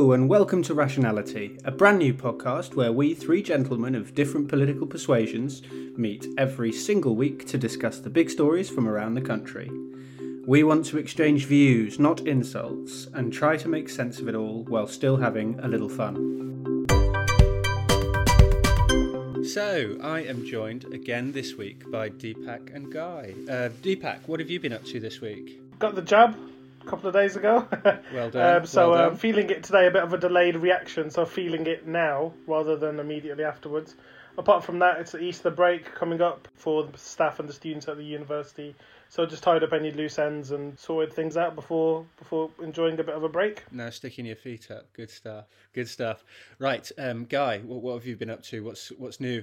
Hello, and welcome to Rationality, a brand new podcast where we, three gentlemen of different political persuasions, meet every single week to discuss the big stories from around the country. We want to exchange views, not insults, and try to make sense of it all while still having a little fun. So, I am joined again this week by Deepak and Guy. Uh, Deepak, what have you been up to this week? Got the jab a couple of days ago. Well done. um, so well I'm done. feeling it today, a bit of a delayed reaction, so feeling it now rather than immediately afterwards. Apart from that, it's the Easter break coming up for the staff and the students at the university. So just tied up any loose ends and sorted things out before before enjoying a bit of a break. Now sticking your feet up. Good stuff. Good stuff. Right, um, Guy, what, what have you been up to? What's what's new?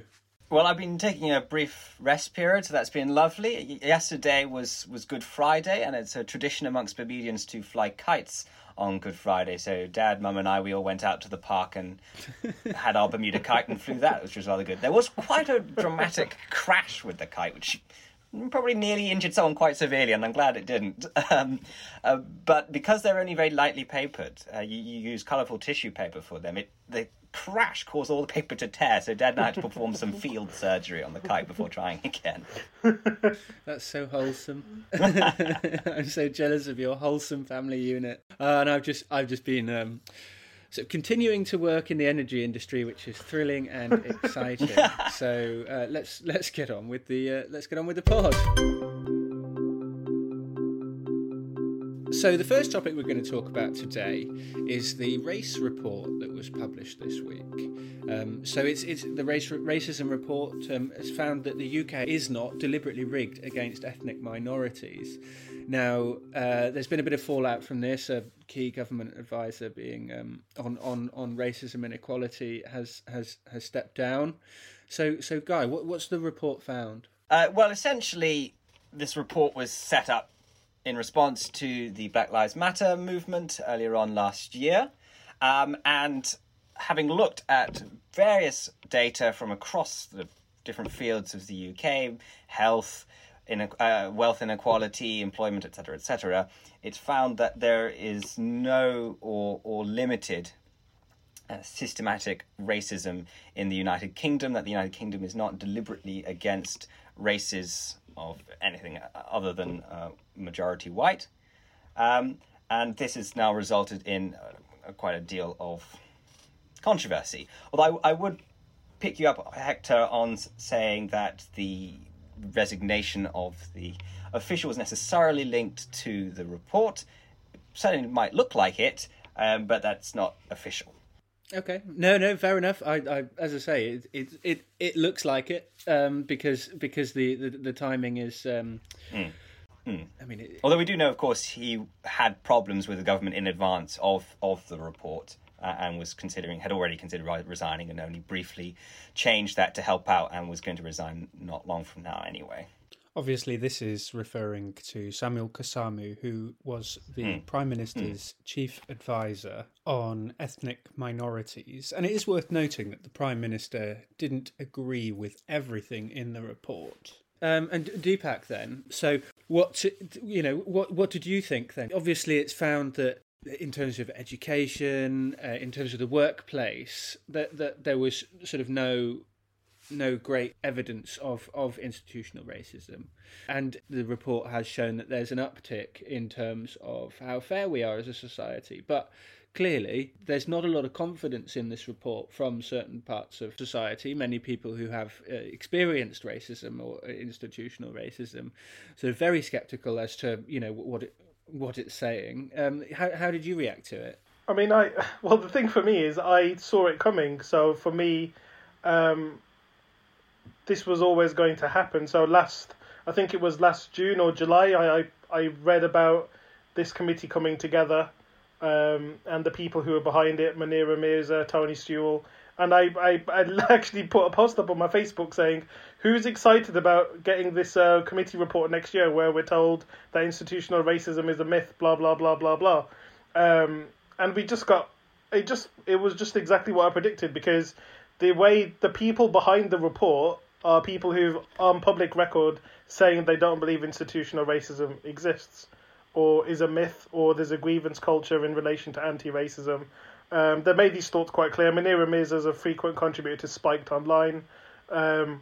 Well, I've been taking a brief rest period, so that's been lovely. Yesterday was, was Good Friday, and it's a tradition amongst Bermudians to fly kites on Good Friday. So, Dad, Mum, and I, we all went out to the park and had our Bermuda kite and flew that, which was rather good. There was quite a dramatic crash with the kite, which probably nearly injured someone quite severely, and I'm glad it didn't. Um, uh, but because they're only very lightly papered, uh, you, you use colourful tissue paper for them. It the crash caused all the paper to tear, so Dad and I had to perform some field surgery on the kite before trying again. That's so wholesome. I'm so jealous of your wholesome family unit. Uh, and I've just I've just been um, so continuing to work in the energy industry, which is thrilling and exciting. so uh, let's let's get on with the uh, let's get on with the pod. So the first topic we're going to talk about today is the race report that was published this week. Um, so it's, it's the race racism report um, has found that the UK is not deliberately rigged against ethnic minorities. Now uh, there's been a bit of fallout from this. A key government advisor being um, on, on on racism and equality has has has stepped down. So so Guy, what, what's the report found? Uh, well, essentially, this report was set up in response to the Black Lives Matter movement earlier on last year. Um, and having looked at various data from across the different fields of the UK health, in, uh, wealth inequality, employment, etc., etc., it's found that there is no or, or limited uh, systematic racism in the United Kingdom, that the United Kingdom is not deliberately against races of anything other than uh, majority white. Um, and this has now resulted in uh, quite a deal of controversy. Although I, I would pick you up, Hector, on saying that the resignation of the official was necessarily linked to the report. Certainly might look like it, um, but that's not official. Okay, no, no, fair enough. I, I as I say, it it it, it looks like it um, because because the, the, the timing is. Um, I mean, it, Although we do know, of course, he had problems with the government in advance of, of the report uh, and was considering, had already considered resigning and only briefly changed that to help out and was going to resign not long from now anyway. Obviously, this is referring to Samuel Kasumu, who was the Prime Minister's chief advisor on ethnic minorities. And it is worth noting that the Prime Minister didn't agree with everything in the report. Um, and Deepak, then. So, what you know, what what did you think then? Obviously, it's found that in terms of education, uh, in terms of the workplace, that that there was sort of no no great evidence of of institutional racism, and the report has shown that there's an uptick in terms of how fair we are as a society, but. Clearly, there's not a lot of confidence in this report from certain parts of society. Many people who have uh, experienced racism or institutional racism, so very sceptical as to you know what it what it's saying. Um, how how did you react to it? I mean, I well, the thing for me is I saw it coming. So for me, um, this was always going to happen. So last, I think it was last June or July, I I, I read about this committee coming together, um, and the people who were behind it, Munira Mirza, Tony Sewell, and I, I I actually put a post up on my Facebook saying, "Who's excited about getting this uh, committee report next year, where we're told that institutional racism is a myth, blah blah blah blah blah." Um, and we just got it. Just it was just exactly what I predicted because the way the people behind the report are people who've on public record saying they don't believe institutional racism exists or is a myth or there's a grievance culture in relation to anti-racism Um, they made these thoughts quite clear. Munira Miz is a frequent contributor to Spiked Online, um,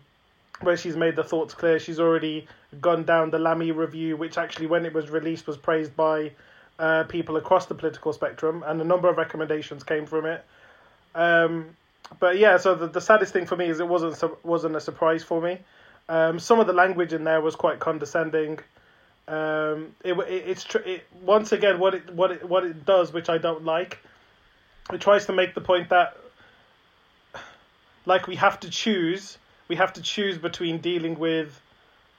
where she's made the thoughts clear. She's already gone down the Lammy review, which actually, when it was released, was praised by uh, people across the political spectrum, and a number of recommendations came from it. Um, but yeah, so the, the saddest thing for me is it wasn't wasn't a surprise for me. Um, some of the language in there was quite condescending. Um, it, it it's tr- it, once again what it what it what it does, which I don't like. It tries to make the point that, like, we have to choose. We have to choose between dealing with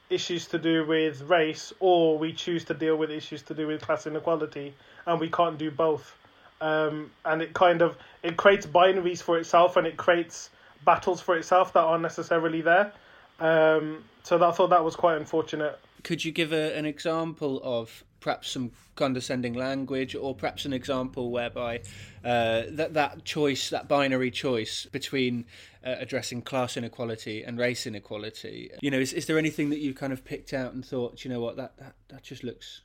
issues to do with race, or we choose to deal with issues to do with class inequality, and we can't do both. Um, and it kind of it creates binaries for itself, and it creates battles for itself that aren't necessarily there. Um, so I thought that was quite unfortunate. Could you give a, an example of perhaps some condescending language, or perhaps an example whereby uh, that that choice, that binary choice between uh, addressing class inequality and race inequality, you know, is, is there anything that you kind of picked out and thought, you know what, that that, that just looks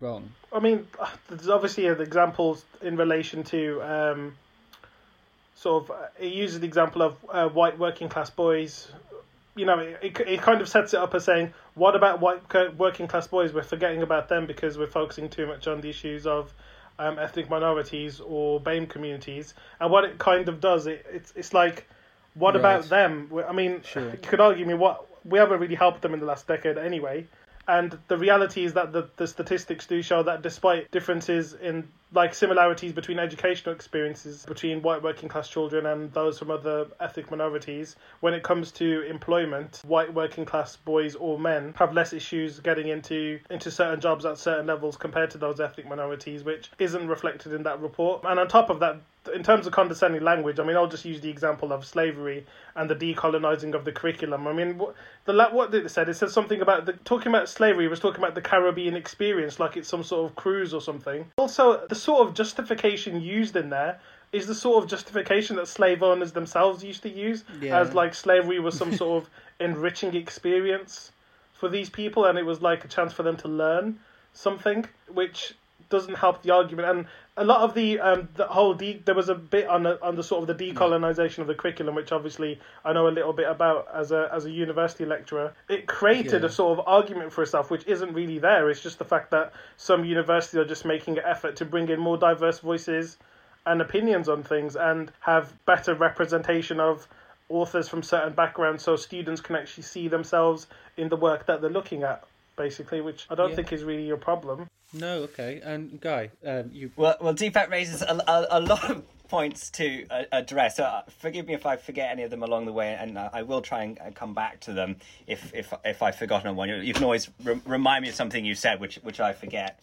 wrong? I mean, there's obviously examples in relation to um, sort of it uses the example of uh, white working class boys you know, it, it kind of sets it up as saying, what about white working class boys? We're forgetting about them because we're focusing too much on the issues of um, ethnic minorities or BAME communities. And what it kind of does, it, it's it's like, what right. about them? I mean, sure. you could argue me what we haven't really helped them in the last decade anyway. And the reality is that the, the statistics do show that despite differences in like similarities between educational experiences between white working class children and those from other ethnic minorities when it comes to employment white working class boys or men have less issues getting into into certain jobs at certain levels compared to those ethnic minorities which isn't reflected in that report. And on top of that in terms of condescending language, I mean, I'll just use the example of slavery and the decolonizing of the curriculum. I mean, what the what did it said? It said something about the talking about slavery was talking about the Caribbean experience, like it's some sort of cruise or something. Also, the sort of justification used in there is the sort of justification that slave owners themselves used to use, yeah. as like slavery was some sort of enriching experience for these people, and it was like a chance for them to learn something, which doesn't help the argument. And a lot of the um the whole de- there was a bit on the on the sort of the decolonization of the curriculum, which obviously I know a little bit about as a as a university lecturer. It created yeah. a sort of argument for itself, which isn't really there. It's just the fact that some universities are just making an effort to bring in more diverse voices and opinions on things and have better representation of authors from certain backgrounds so students can actually see themselves in the work that they're looking at basically which i don't yeah. think is really your problem no, okay. And Guy, um, you well, well, Deepak raises a, a, a lot of points to uh, address. So uh, forgive me if I forget any of them along the way, and uh, I will try and uh, come back to them if if if I've forgotten one. You, you can always re- remind me of something you said, which which I forget.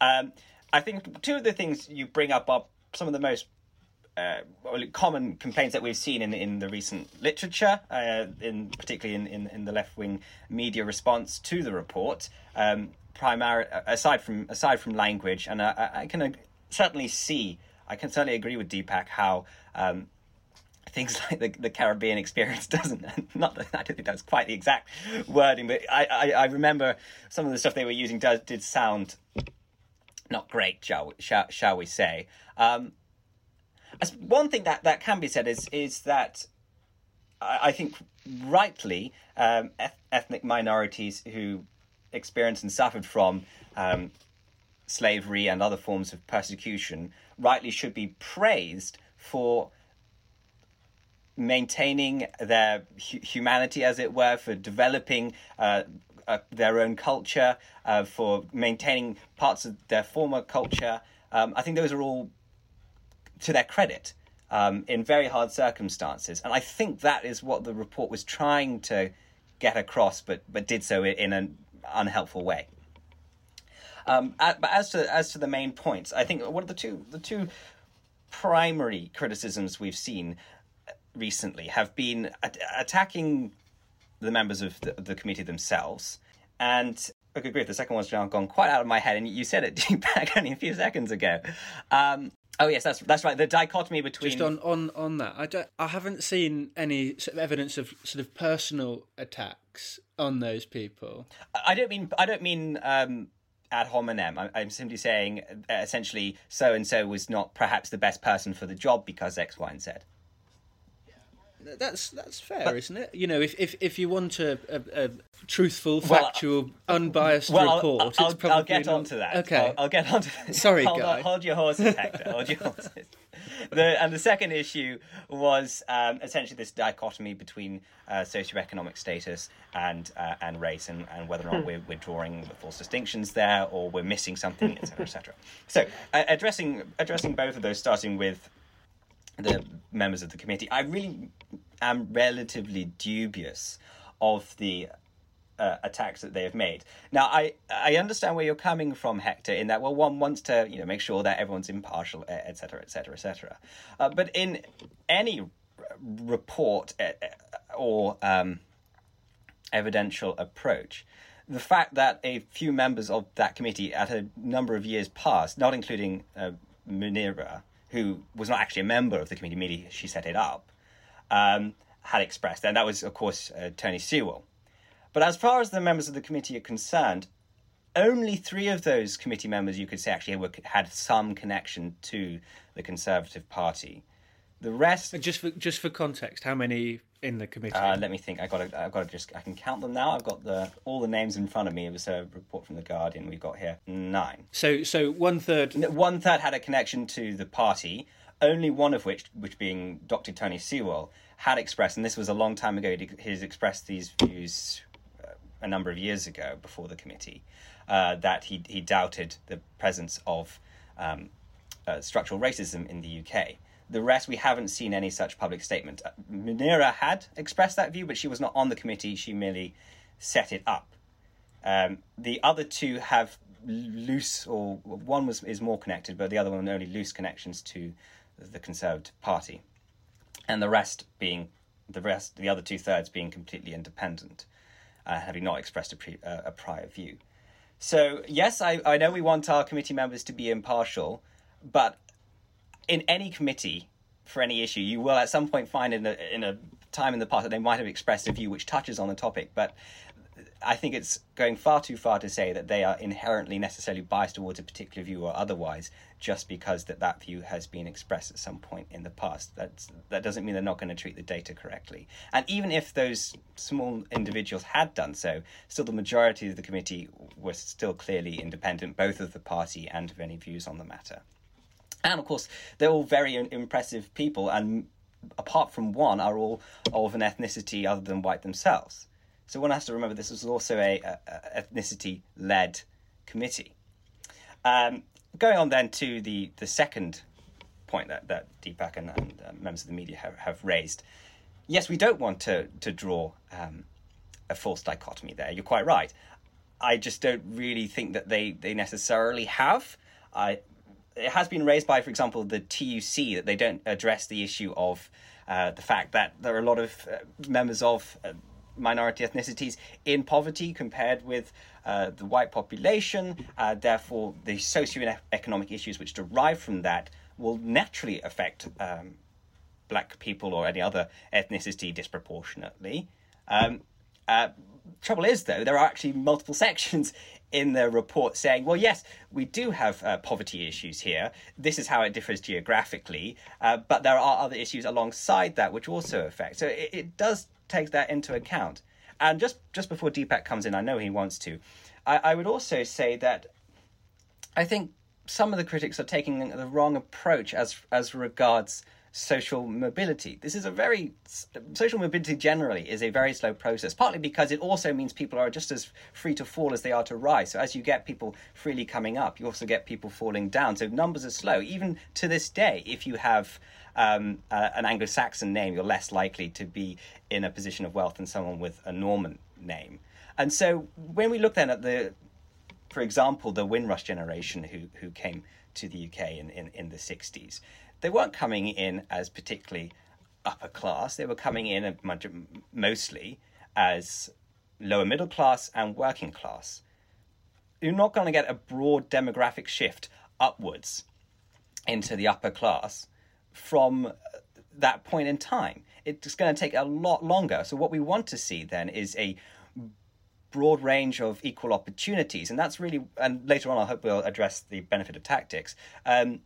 Um, I think two of the things you bring up are some of the most uh, common complaints that we've seen in in the recent literature, uh, in particularly in, in, in the left wing media response to the report. Um, primary aside from aside from language, and I, I can certainly see, I can certainly agree with Deepak how um, things like the, the Caribbean experience doesn't not that I don't think that's quite the exact wording, but I, I, I remember some of the stuff they were using does did sound not great, shall shall, shall we say? Um, one thing that, that can be said is is that I, I think rightly um, ethnic minorities who experienced and suffered from um, slavery and other forms of persecution rightly should be praised for maintaining their hu- humanity, as it were, for developing uh, uh, their own culture, uh, for maintaining parts of their former culture. Um, I think those are all to their credit um, in very hard circumstances. And I think that is what the report was trying to get across, but, but did so in an unhelpful way. Um, but as to as to the main points, I think one of the two the two primary criticisms we've seen recently have been attacking the members of the, the committee themselves, and I agree. The second one's now gone quite out of my head, and you said it back only a few seconds ago. Um, oh yes, that's that's right. The dichotomy between just on on on that, I don't, I haven't seen any sort of evidence of sort of personal attacks on those people. I don't mean I don't mean um, ad hominem. I'm, I'm simply saying uh, essentially so and so was not perhaps the best person for the job because X, Y, and Z. That's that's fair, but, isn't it? You know, if if, if you want a, a, a truthful, factual, well, unbiased well, report, I'll, I'll, it's probably I'll get not... onto that. Okay, I'll, I'll get onto that. Sorry, hold, guy. On, hold your horses, Hector. hold your horses. The, and the second issue was um, essentially this dichotomy between uh, socioeconomic status and uh, and race, and, and whether or not we're, we're drawing false distinctions there, or we're missing something, etc., etc. So, uh, addressing addressing both of those, starting with the members of the committee, I really am relatively dubious of the uh, attacks that they have made. Now, I I understand where you're coming from, Hector, in that well, one wants to you know make sure that everyone's impartial, etc., etc., etc. But in any report or um, evidential approach, the fact that a few members of that committee at a number of years past, not including uh, Munira, who was not actually a member of the committee, merely she set it up, um, had expressed, and that was, of course, uh, Tony Sewell. But as far as the members of the committee are concerned, only three of those committee members you could say actually were, had some connection to the Conservative Party. The rest, just for just for context, how many in the committee? Uh, let me think. I got I've got to just. I can count them now. I've got the all the names in front of me. It was a report from the Guardian. We've got here nine. So so one third. One third had a connection to the party. Only one of which, which being Dr. Tony Sewell, had expressed, and this was a long time ago. He's expressed these views uh, a number of years ago before the committee uh, that he he doubted the presence of um, uh, structural racism in the UK. The rest, we haven't seen any such public statement. Uh, Munira had expressed that view, but she was not on the committee. She merely set it up. Um, the other two have loose, or one was is more connected, but the other one only loose connections to the Conservative Party, and the rest being the rest, the other two thirds being completely independent, uh, having not expressed a, pre, uh, a prior view. So yes, I, I know we want our committee members to be impartial, but in any committee for any issue, you will at some point find in a, in a time in the past that they might have expressed a view which touches on the topic, but I think it's going far too far to say that they are inherently necessarily biased towards a particular view or otherwise just because that, that view has been expressed at some point in the past. That's, that doesn't mean they're not going to treat the data correctly. And even if those small individuals had done so, still the majority of the committee was still clearly independent, both of the party and of any views on the matter. And of course, they're all very impressive people, and apart from one, are all of an ethnicity other than white themselves. So one has to remember this was also a, a, a ethnicity led committee. Um, going on then to the, the second point that, that Deepak and, and uh, members of the media have, have raised. Yes, we don't want to, to draw um, a false dichotomy there. You're quite right. I just don't really think that they, they necessarily have. I, it has been raised by, for example, the TUC that they don't address the issue of uh, the fact that there are a lot of uh, members of uh, minority ethnicities in poverty compared with uh, the white population. Uh, therefore, the socio-economic issues which derive from that will naturally affect um, black people or any other ethnicity disproportionately. Um, uh, trouble is, though, there are actually multiple sections in the report saying, well, yes, we do have uh, poverty issues here. This is how it differs geographically, uh, but there are other issues alongside that which also affect. So it, it, does take that into account. And just just before Deepak comes in, I know he wants to. I, I would also say that I think some of the critics are taking the wrong approach as as regards social mobility. This is a very social mobility generally is a very slow process, partly because it also means people are just as free to fall as they are to rise. So as you get people freely coming up, you also get people falling down. So numbers are slow. Even to this day, if you have um, uh, an Anglo-Saxon name, you're less likely to be in a position of wealth than someone with a Norman name. And so when we look then at the, for example, the Windrush generation who who came to the UK in, in, in the 60s, they weren't coming in as particularly upper class. They were coming in mostly as lower middle class and working class. You're not going to get a broad demographic shift upwards into the upper class from that point in time. It's going to take a lot longer. So, what we want to see then is a broad range of equal opportunities, and that's really. And later on, I hope we'll address the benefit of tactics. Um,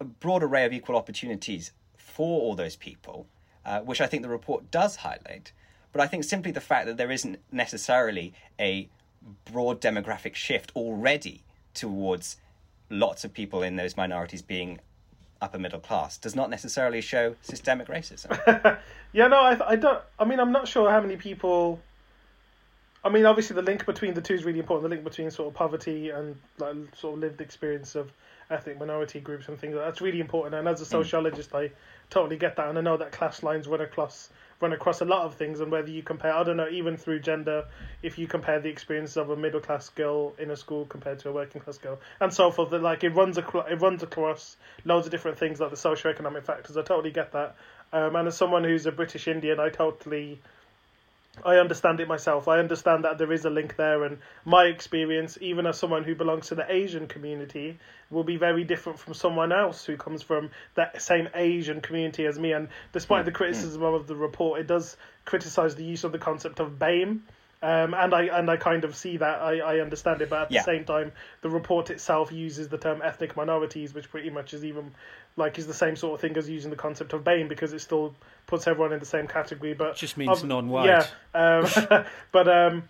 a broad array of equal opportunities for all those people, uh, which I think the report does highlight. But I think simply the fact that there isn't necessarily a broad demographic shift already towards lots of people in those minorities being upper middle class does not necessarily show systemic racism. yeah, no, I, I don't. I mean, I'm not sure how many people. I mean, obviously, the link between the two is really important. The link between sort of poverty and like sort of lived experience of ethnic minority groups and things. That's really important. And as a mm. sociologist. I totally get that, and I know that class lines run across run across a lot of things. And whether you compare, I don't know, even through gender, if you compare the experiences of a middle class girl in a school compared to a working class girl, and so forth, that like it runs across it runs across loads of different things, like the socio-economic factors. I totally get that. Um, and as someone who's a British Indian, I totally I understand it myself. I understand that there is a link there, and my experience, even as someone who belongs to the Asian community, will be very different from someone else who comes from that same Asian community as me. And despite hmm. the criticism of the report, it does criticize the use of the concept of BAME um, and I and I kind of see that I, I understand it, but at yeah. the same time, the report itself uses the term ethnic minorities, which pretty much is even like is the same sort of thing as using the concept of BAME because it still puts everyone in the same category. But just means non-white. Yeah, um, but um,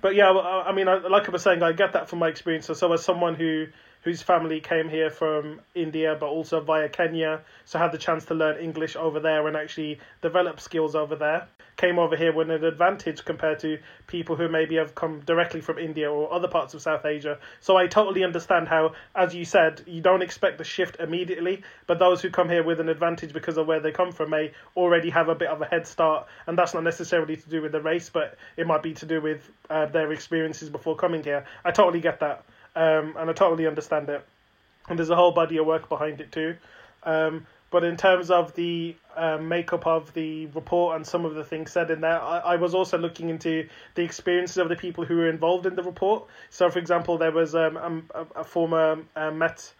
but yeah, I mean, like I was saying, I get that from my experience. So, so as someone who whose family came here from India, but also via Kenya, so had the chance to learn English over there and actually develop skills over there. Came over here with an advantage compared to people who maybe have come directly from India or other parts of South Asia. So I totally understand how, as you said, you don't expect the shift immediately, but those who come here with an advantage because of where they come from may already have a bit of a head start, and that's not necessarily to do with the race, but it might be to do with uh, their experiences before coming here. I totally get that um, and I totally understand it. And there's a whole body of work behind it too. Um, but in terms of the um, makeup of the report and some of the things said in there, I, I was also looking into the experiences of the people who were involved in the report. So, for example, there was um, um a, a former uh, Met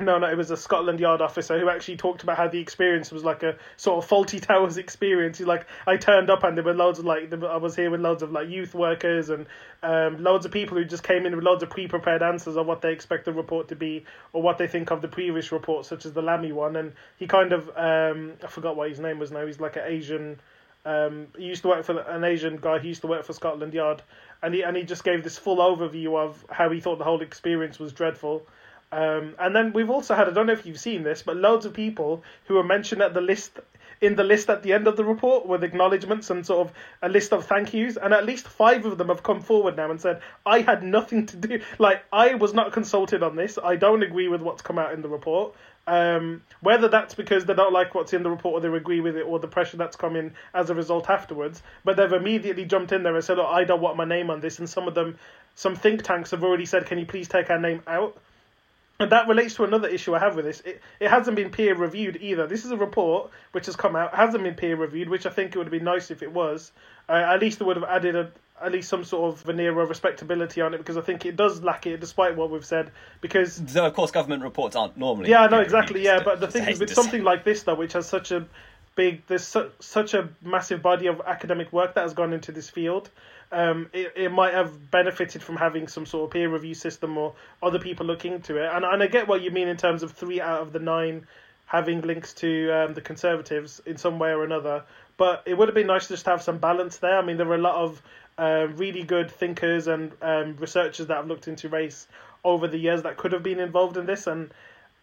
no, no, it was a Scotland Yard officer who actually talked about how the experience was like a sort of Fawlty Towers experience. He's like, I turned up and there were loads of like, I was here with loads of like youth workers and um, loads of people who just came in with loads of pre-prepared answers of what they expect the report to be or what they think of the previous report, such as the Lammy one. And he kind of, um, I forgot what his name was now. He's like an Asian. Um, he used to work for an Asian guy. He used to work for Scotland Yard, and he and he just gave this full overview of how he thought the whole experience was dreadful um, and then we've also had, I don't know if you've seen this, but loads of people who are mentioned at the list in the list at the end of the report with acknowledgements and sort of a list of thank yous, and at least five of them have come forward now and said, I had nothing to do, like, I was not consulted on this, I don't agree with what's come out in the report. Um, whether that's because they don't like what's in the report or they agree with it or the pressure that's coming as a result afterwards, but they've immediately jumped in there and said, oh, I don't want my name on this, and some of them, some think tanks have already said, can you please take our name out? And that relates to another issue I have with this. It, it hasn't been peer reviewed either. This is a report which has come out, hasn't been peer reviewed, which I think it would have been nice if it was. Uh, at least it would have added a, at least some sort of veneer of respectability on it because I think it does lack it, despite what we've said. Because though of course government reports aren't normally. Yeah, no, exactly. Yeah, but the thing is with something like this though, which has such a big, there's su- such a massive body of academic work that has gone into this field um, it, it might have benefited from having some sort of peer review system or other people looking into it. And and I get what you mean in terms of three out of the nine having links to um, the Conservatives in some way or another. But it would have been nice just to have some balance there. I mean, there were a lot of uh, really good thinkers and um, researchers that have looked into race over the years that could have been involved in this. And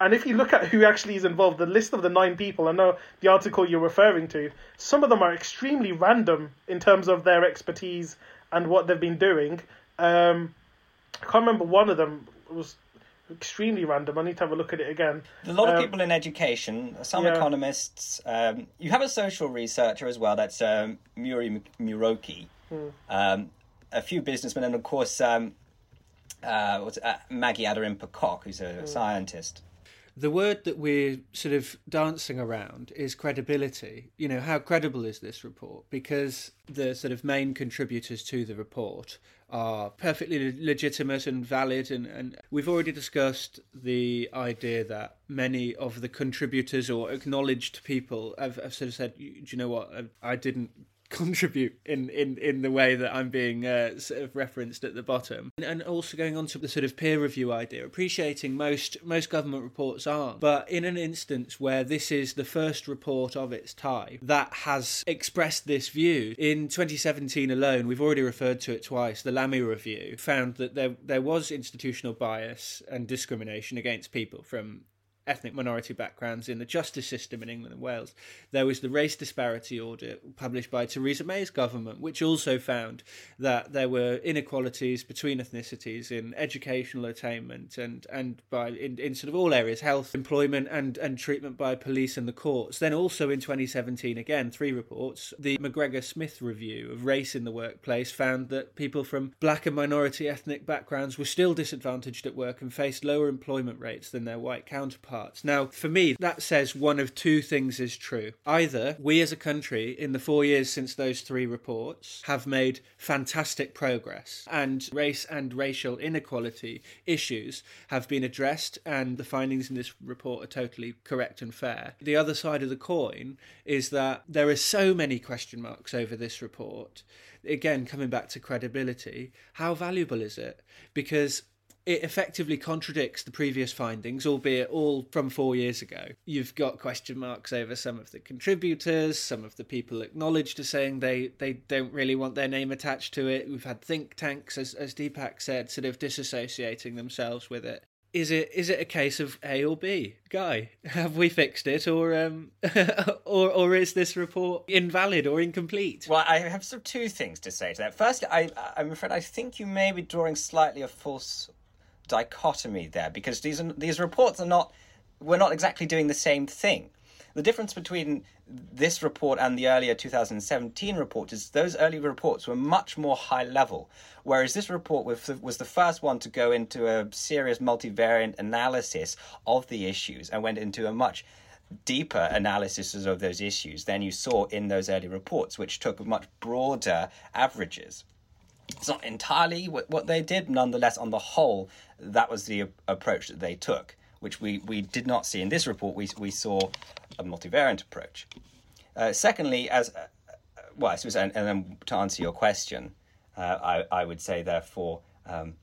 and if you look at who actually is involved, the list of the nine people, I know the article you're referring to, some of them are extremely random in terms of their expertise and what they've been doing. Um, I can't remember one of them was extremely random. I need to have a look at it again. A lot of um, people in education, some yeah. economists. Um, you have a social researcher as well. That's um, Mercy Muroki. Hmm. Um, a few businessmen, and of course um, uh, what's, uh, Maggie Aderin-Pocock, who's a hmm. scientist the word that we're sort of dancing around is credibility. You know, how credible is this report? Because the sort of main contributors to the report are perfectly legitimate and valid. And, and we've already discussed the idea that many of the contributors or acknowledged people have, have sort of said, do you know what, I, I didn't contribute in, in, in the way that I'm being uh, sort of referenced at the bottom. And also going on to the sort of peer review idea, appreciating most most government reports aren't, but in an instance where this is the first report of its type that has expressed this view in 2017 alone, we've already referred to it twice. The Lammy review found that there there was institutional bias and discrimination against people from ethnic minority backgrounds in the justice system in England and Wales. There was the race disparity audit published by Theresa May's government, which also found that there were inequalities between ethnicities in educational attainment and and by in, in sort of all areas, health, employment, and and treatment by police and the courts. Then also in 2017, again three reports, the McGregor Smith review of race in the workplace found that people from black and minority ethnic backgrounds were still disadvantaged at work and faced lower employment rates than their white counterparts parts. Now, for me, that says one of two things is true. Either we as a country, in the four years since those three reports, have made fantastic progress and race and racial inequality issues have been addressed, and the findings in this report are totally correct and fair. The other side of the coin is that there are so many question marks over this report again coming back to credibility how valuable is it because it effectively contradicts the previous findings, albeit all from four years ago. You've got question marks over some of the contributors, some of the people acknowledged as saying they, they don't really want their name attached to it. We've had think tanks, as, as Deepak said, sort of disassociating themselves with it. Is it is it a case of A or B, Guy? Have we fixed it, or um, or or is this report invalid or incomplete? Well, I have sort of two things to say to that. First, I I'm afraid I think you may be drawing slightly a false dichotomy there because these are, these reports are not we're not exactly doing the same thing. The difference between this report and the earlier 2017 report is those early reports were much more high level, whereas this report was the first one to go into a serious multivariate analysis of the issues and went into a much deeper analysis of those issues than you saw in those early reports, which took much broader averages. It's not entirely what, what they did, nonetheless, on the whole, that was the approach that they took, which we, we did not see in this report. We, we saw a multivariant approach. Uh, secondly, as uh, well, I suppose, and, and, then to answer your question, uh, I, I would say, therefore, um,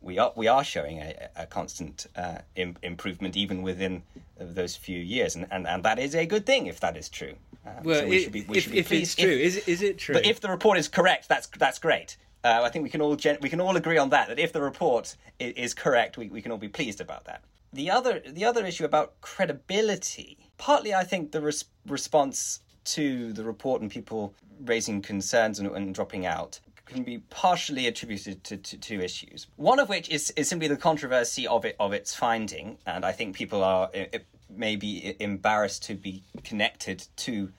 we are we are showing a, a constant uh, Im- improvement even within those few years, and, and, and that is a good thing if that is true. Um, well, so we it, be, we if, if it's true, if, is is it true? But if the report is correct, that's that's great. Uh, I think we can all gen- we can all agree on that. That if the report is, is correct, we, we can all be pleased about that. The other the other issue about credibility. Partly, I think the res- response to the report and people raising concerns and, and dropping out can be partially attributed to, to two issues. One of which is, is simply the controversy of it of its finding, and I think people are it, maybe embarrassed to be connected to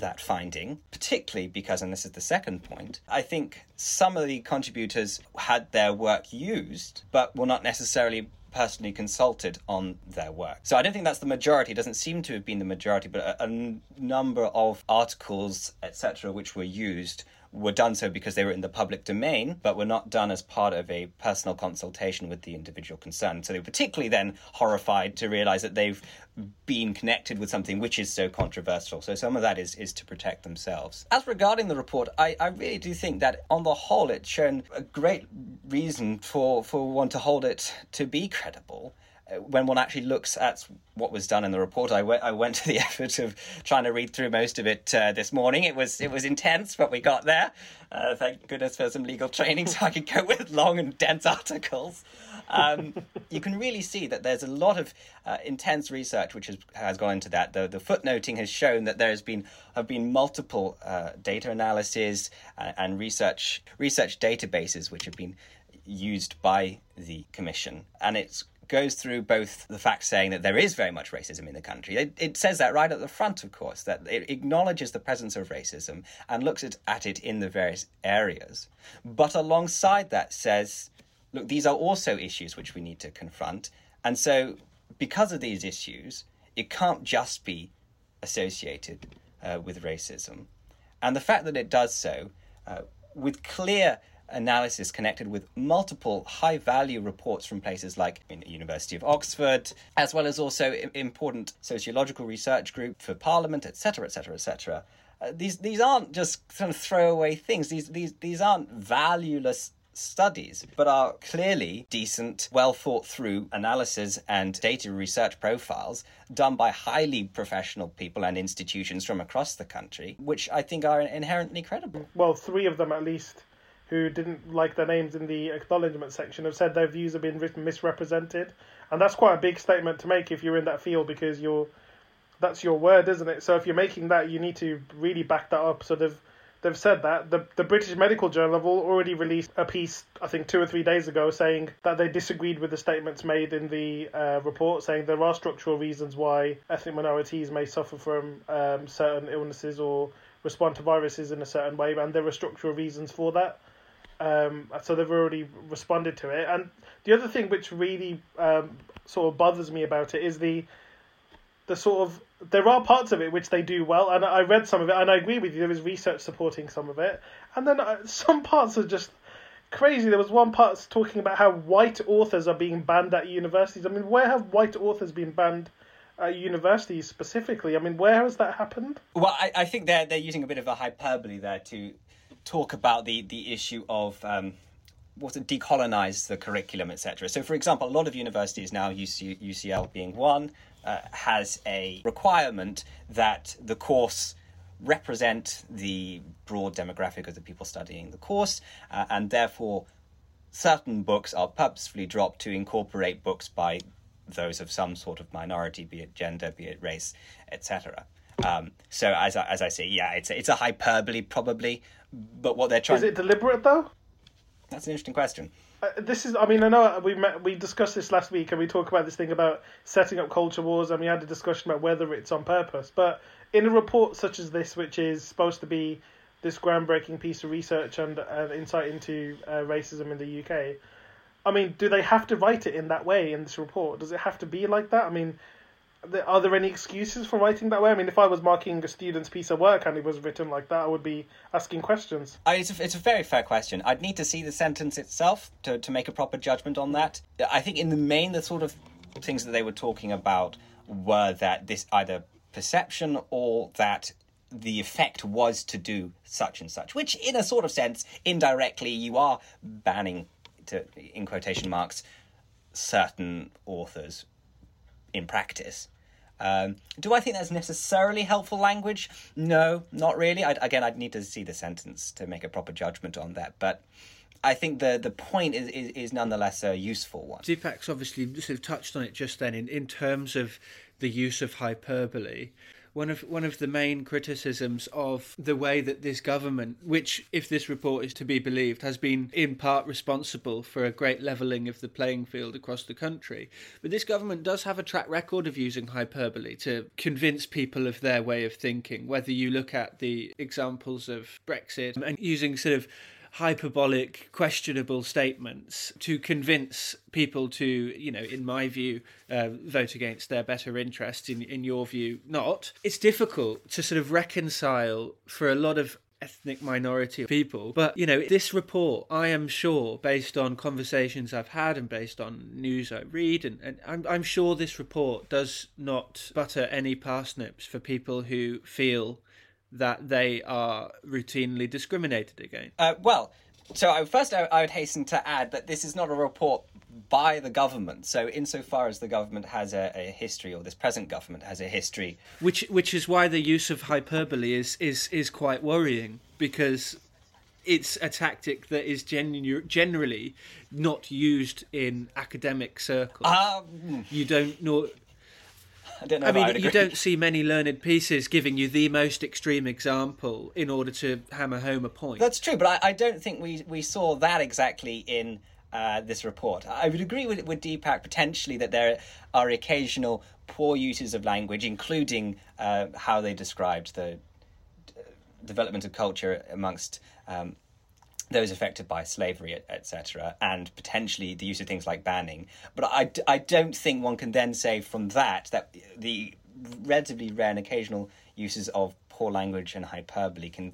that finding, particularly because, and this is the second point, I think some of the contributors had their work used, but were not necessarily personally consulted on their work. So I don't think that's the majority. It doesn't seem to have been the majority, but a, a number of articles, etc., which were used were done so because they were in the public domain, but were not done as part of a personal consultation with the individual concerned. So they were particularly then horrified to realize that they've been connected with something which is so controversial. So some of that is, is to protect themselves. As regarding the report, I, I really do think that on the whole it's shown a great reason for, for one to hold it to be credible when one actually looks at what was done in the report, I went, I went to the effort of trying to read through most of it uh, this morning. It was it was intense, but we got there. Uh, thank goodness for some legal training, so I could go with long and dense articles. Um, you can really see that there's a lot of uh, intense research which has, has gone into that. The, the footnoting has shown that there has been have been multiple uh, data analyses and, uh, and research research databases which have been used by the commission, and it's goes through both the fact saying that there is very much racism in the country. It, it, says that right at the front, of course, that it acknowledges the presence of racism and looks at, at it in the various areas. But alongside that says, look, these are also issues which we need to confront. And so, because of these issues, it can't just be associated uh, with racism. And the fact that it does so uh, with clear analysis connected with multiple high value reports from places like the University of Oxford, as well as also important sociological research group for Parliament, etc., etc., etc. These these aren't just kind of throwaway things. These these these aren't valueless studies, but are clearly decent, well thought through analysis and data research profiles done by highly professional people and institutions from across the country, which I think are inherently credible. Well, three of them at least who didn't like their names in the acknowledgement section have said their views have been written misrepresented, and that's quite a big statement to make if you're in that field because you're that's your word, isn't it? So if you're making that, you need to really back that up. So they've they've said that the the British Medical Journal have already released a piece, I think two or three days ago, saying that they disagreed with the statements made in the uh, report, saying there are structural reasons why ethnic minorities may suffer from um, certain illnesses or respond to viruses in a certain way, and there are structural reasons for that. Um, so they've already responded to it. And the other thing which really um, sort of bothers me about it is the the sort of there are parts of it which they do well, and I read some of it, and I agree with you. There is research supporting some of it, and then uh, some parts are just crazy. There was one part talking about how white authors are being banned at universities. I mean, where have white authors been banned? At universities specifically, I mean, where has that happened? Well, I, I think they're they're using a bit of a hyperbole there to talk about the the issue of um, what to decolonize the curriculum, etc. So, for example, a lot of universities now, UC, UCL being one, uh, has a requirement that the course represent the broad demographic of the people studying the course, uh, and therefore certain books are purposefully dropped to incorporate books by those of some sort of minority, be it gender, be it race, etc. Um, so as I, as I say, yeah, it's a, it's a hyperbole probably, but what they're trying is it deliberate though? That's an interesting question. Uh, this is, I mean, I know we met, we discussed this last week, and we talked about this thing about setting up culture wars, and we had a discussion about whether it's on purpose. But in a report such as this, which is supposed to be this groundbreaking piece of research and uh, insight into uh, racism in the UK, I mean, do they have to write it in that way in this report? Does it have to be like that? I mean, are there any excuses for writing that way? I mean, if I was marking a student's piece of work and it was written like that, I would be asking questions. I, it's, a, it's a very fair question. I'd need to see the sentence itself to, to make a proper judgment on that. I think, in the main, the sort of things that they were talking about were that this either perception or that the effect was to do such and such, which, in a sort of sense, indirectly, you are banning, to, in quotation marks, certain authors in practice. Um, do I think that's necessarily helpful language? No, not really. I'd, again, I'd need to see the sentence to make a proper judgment on that. But I think the the point is is, is nonetheless a useful one. Deepak's obviously sort of touched on it just then in, in terms of the use of hyperbole one of one of the main criticisms of the way that this government, which if this report is to be believed, has been in part responsible for a great levelling of the playing field across the country. But this government does have a track record of using hyperbole to convince people of their way of thinking. Whether you look at the examples of Brexit and using sort of hyperbolic, questionable statements to convince people to, you know, in my view, uh, vote against their better interests, in, in your view, not. It's difficult to sort of reconcile for a lot of ethnic minority people. But, you know, this report, I am sure, based on conversations I've had and based on news I read, and, and I'm, I'm sure this report does not butter any parsnips for people who feel that they are routinely discriminated against? Uh, well, so I, first I, I, would hasten to add that this is not a report by the government. So insofar as the government has a, a, history, or this present government has a history, which which is why the use of hyperbole is is is quite worrying because it's a tactic that is genu- generally not used in academic circles. Um, you don't know I don't know. I mean, I you don't see many learned pieces giving you the most extreme example in order to hammer home a point. That's true, but I, I don't think we we saw that exactly in uh, this report. I would agree with with Deepak potentially that there are occasional poor uses of language, including uh, how they described the uh, development of culture amongst um, those affected by slavery, etc., and potentially the use of things like banning. But I, I don't think one can then say from that that the relatively rare and occasional uses of poor language and hyperbole can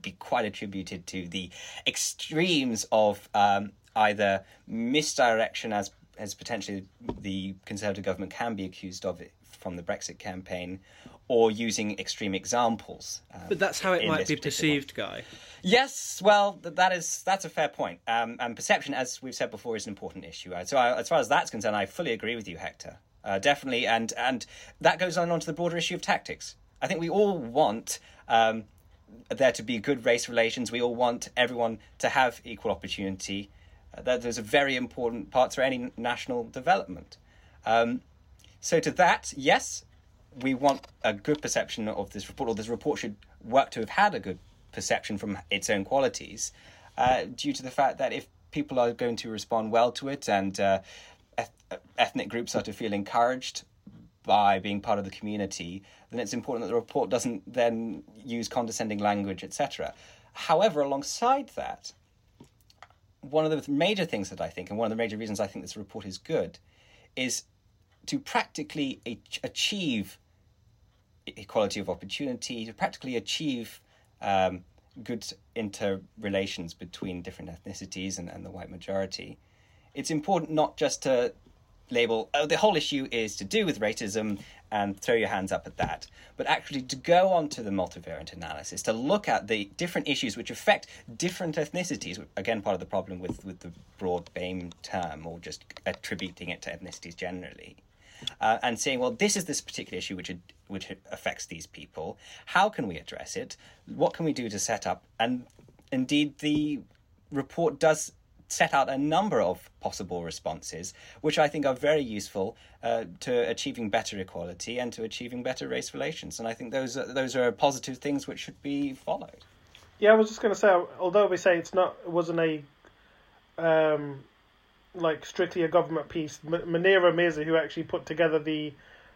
be quite attributed to the extremes of um, either misdirection, as as potentially the Conservative government can be accused of it from the Brexit campaign, or using extreme examples. Um, but that's how it might be perceived, Guy. Yes, well, that is that's a fair point. Um, and perception, as we've said before, is an important issue. So, I, as far as that's concerned, I fully agree with you, Hector. Uh, definitely, and and that goes on onto the broader issue of tactics. I think we all want um, there to be good race relations. We all want everyone to have equal opportunity. Uh, that there's a very important part for any national development. Um, so to that, yes, we want a good perception of this report, or this report should work to have had a good perception from its own qualities, uh, due to the fact that if people are going to respond well to it and uh, eth- ethnic groups are to feel encouraged by being part of the community, then it's important that the report doesn't then use condescending language, etc. However, alongside that, one of the major things that I think, and one of the major reasons I think this report is good, is to practically achieve equality of opportunity, to practically achieve um, good interrelations between different ethnicities and, and the white majority. It's important not just to label, oh, the whole issue is to do with racism and throw your hands up at that, but actually to go on to the multivariate analysis, to look at the different issues which affect different ethnicities. Again, part of the problem with, with the broad BAME term or just attributing it to ethnicities generally. Uh, and saying, well, this is this particular issue which which affects these people. How can we address it? What can we do to set up? And indeed, the report does set out a number of possible responses, which I think are very useful uh, to achieving better equality and to achieving better race relations. And I think those are, those are positive things which should be followed. Yeah, I was just going to say, although we say it's not, it wasn't a, um, like strictly a government piece. M- Munira Mirza, who actually put together the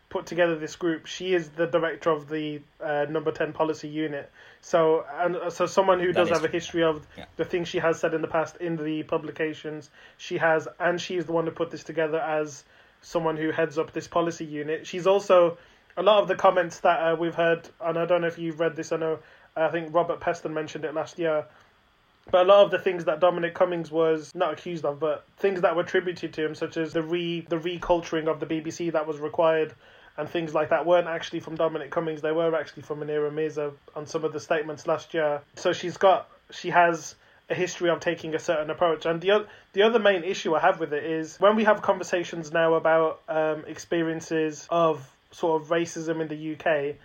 put together this group. She is the director of the uh, Number Ten Policy Unit. So and uh, so someone who that does have a history of yeah. the things she has said in the past in the publications. She has, and she is the one who put this together as someone who heads up this policy unit. She's also a lot of the comments that uh, we've heard, and I don't know if you've read this. I know I think Robert Peston mentioned it last year. But a lot of the things that Dominic Cummings was not accused of, but things that were attributed to him, such as the re the reculturing of the BBC that was required and things like that weren't actually from Dominic Cummings. They were actually from Munira Mirza on some of the statements last year. So she's got she has a history of taking a certain approach. And the other the other main issue I have with it is when we have conversations now about um, experiences of sort of racism in the UK,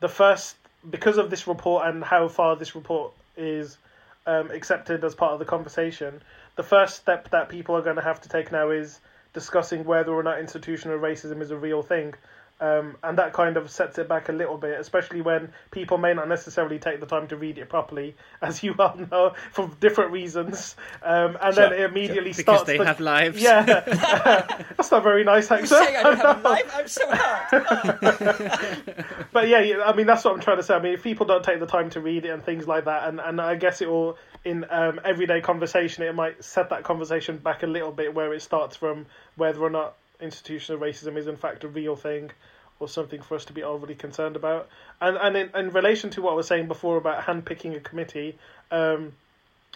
the first because of this report and how far this report is um, accepted as part of the conversation, the first step that people are going to have to take now is discussing whether or not institutional racism is a real thing. Um, and that kind of sets it back a little bit, especially when people may not necessarily take the time to read it properly, as you well know, for different reasons. Um, and sure. then it immediately sure. starts. Because they have lives. Yeah, that's not very nice, Hector. I don't have a life. I'm so hurt. but yeah, I mean that's what I'm trying to say. I mean, if people don't take the time to read it and things like that, and, and I guess it will in um, everyday conversation, it might set that conversation back a little bit, where it starts from whether or not institutional racism is in fact a real thing or something for us to be overly concerned about. And and in, in relation to what I was saying before about handpicking a committee, um,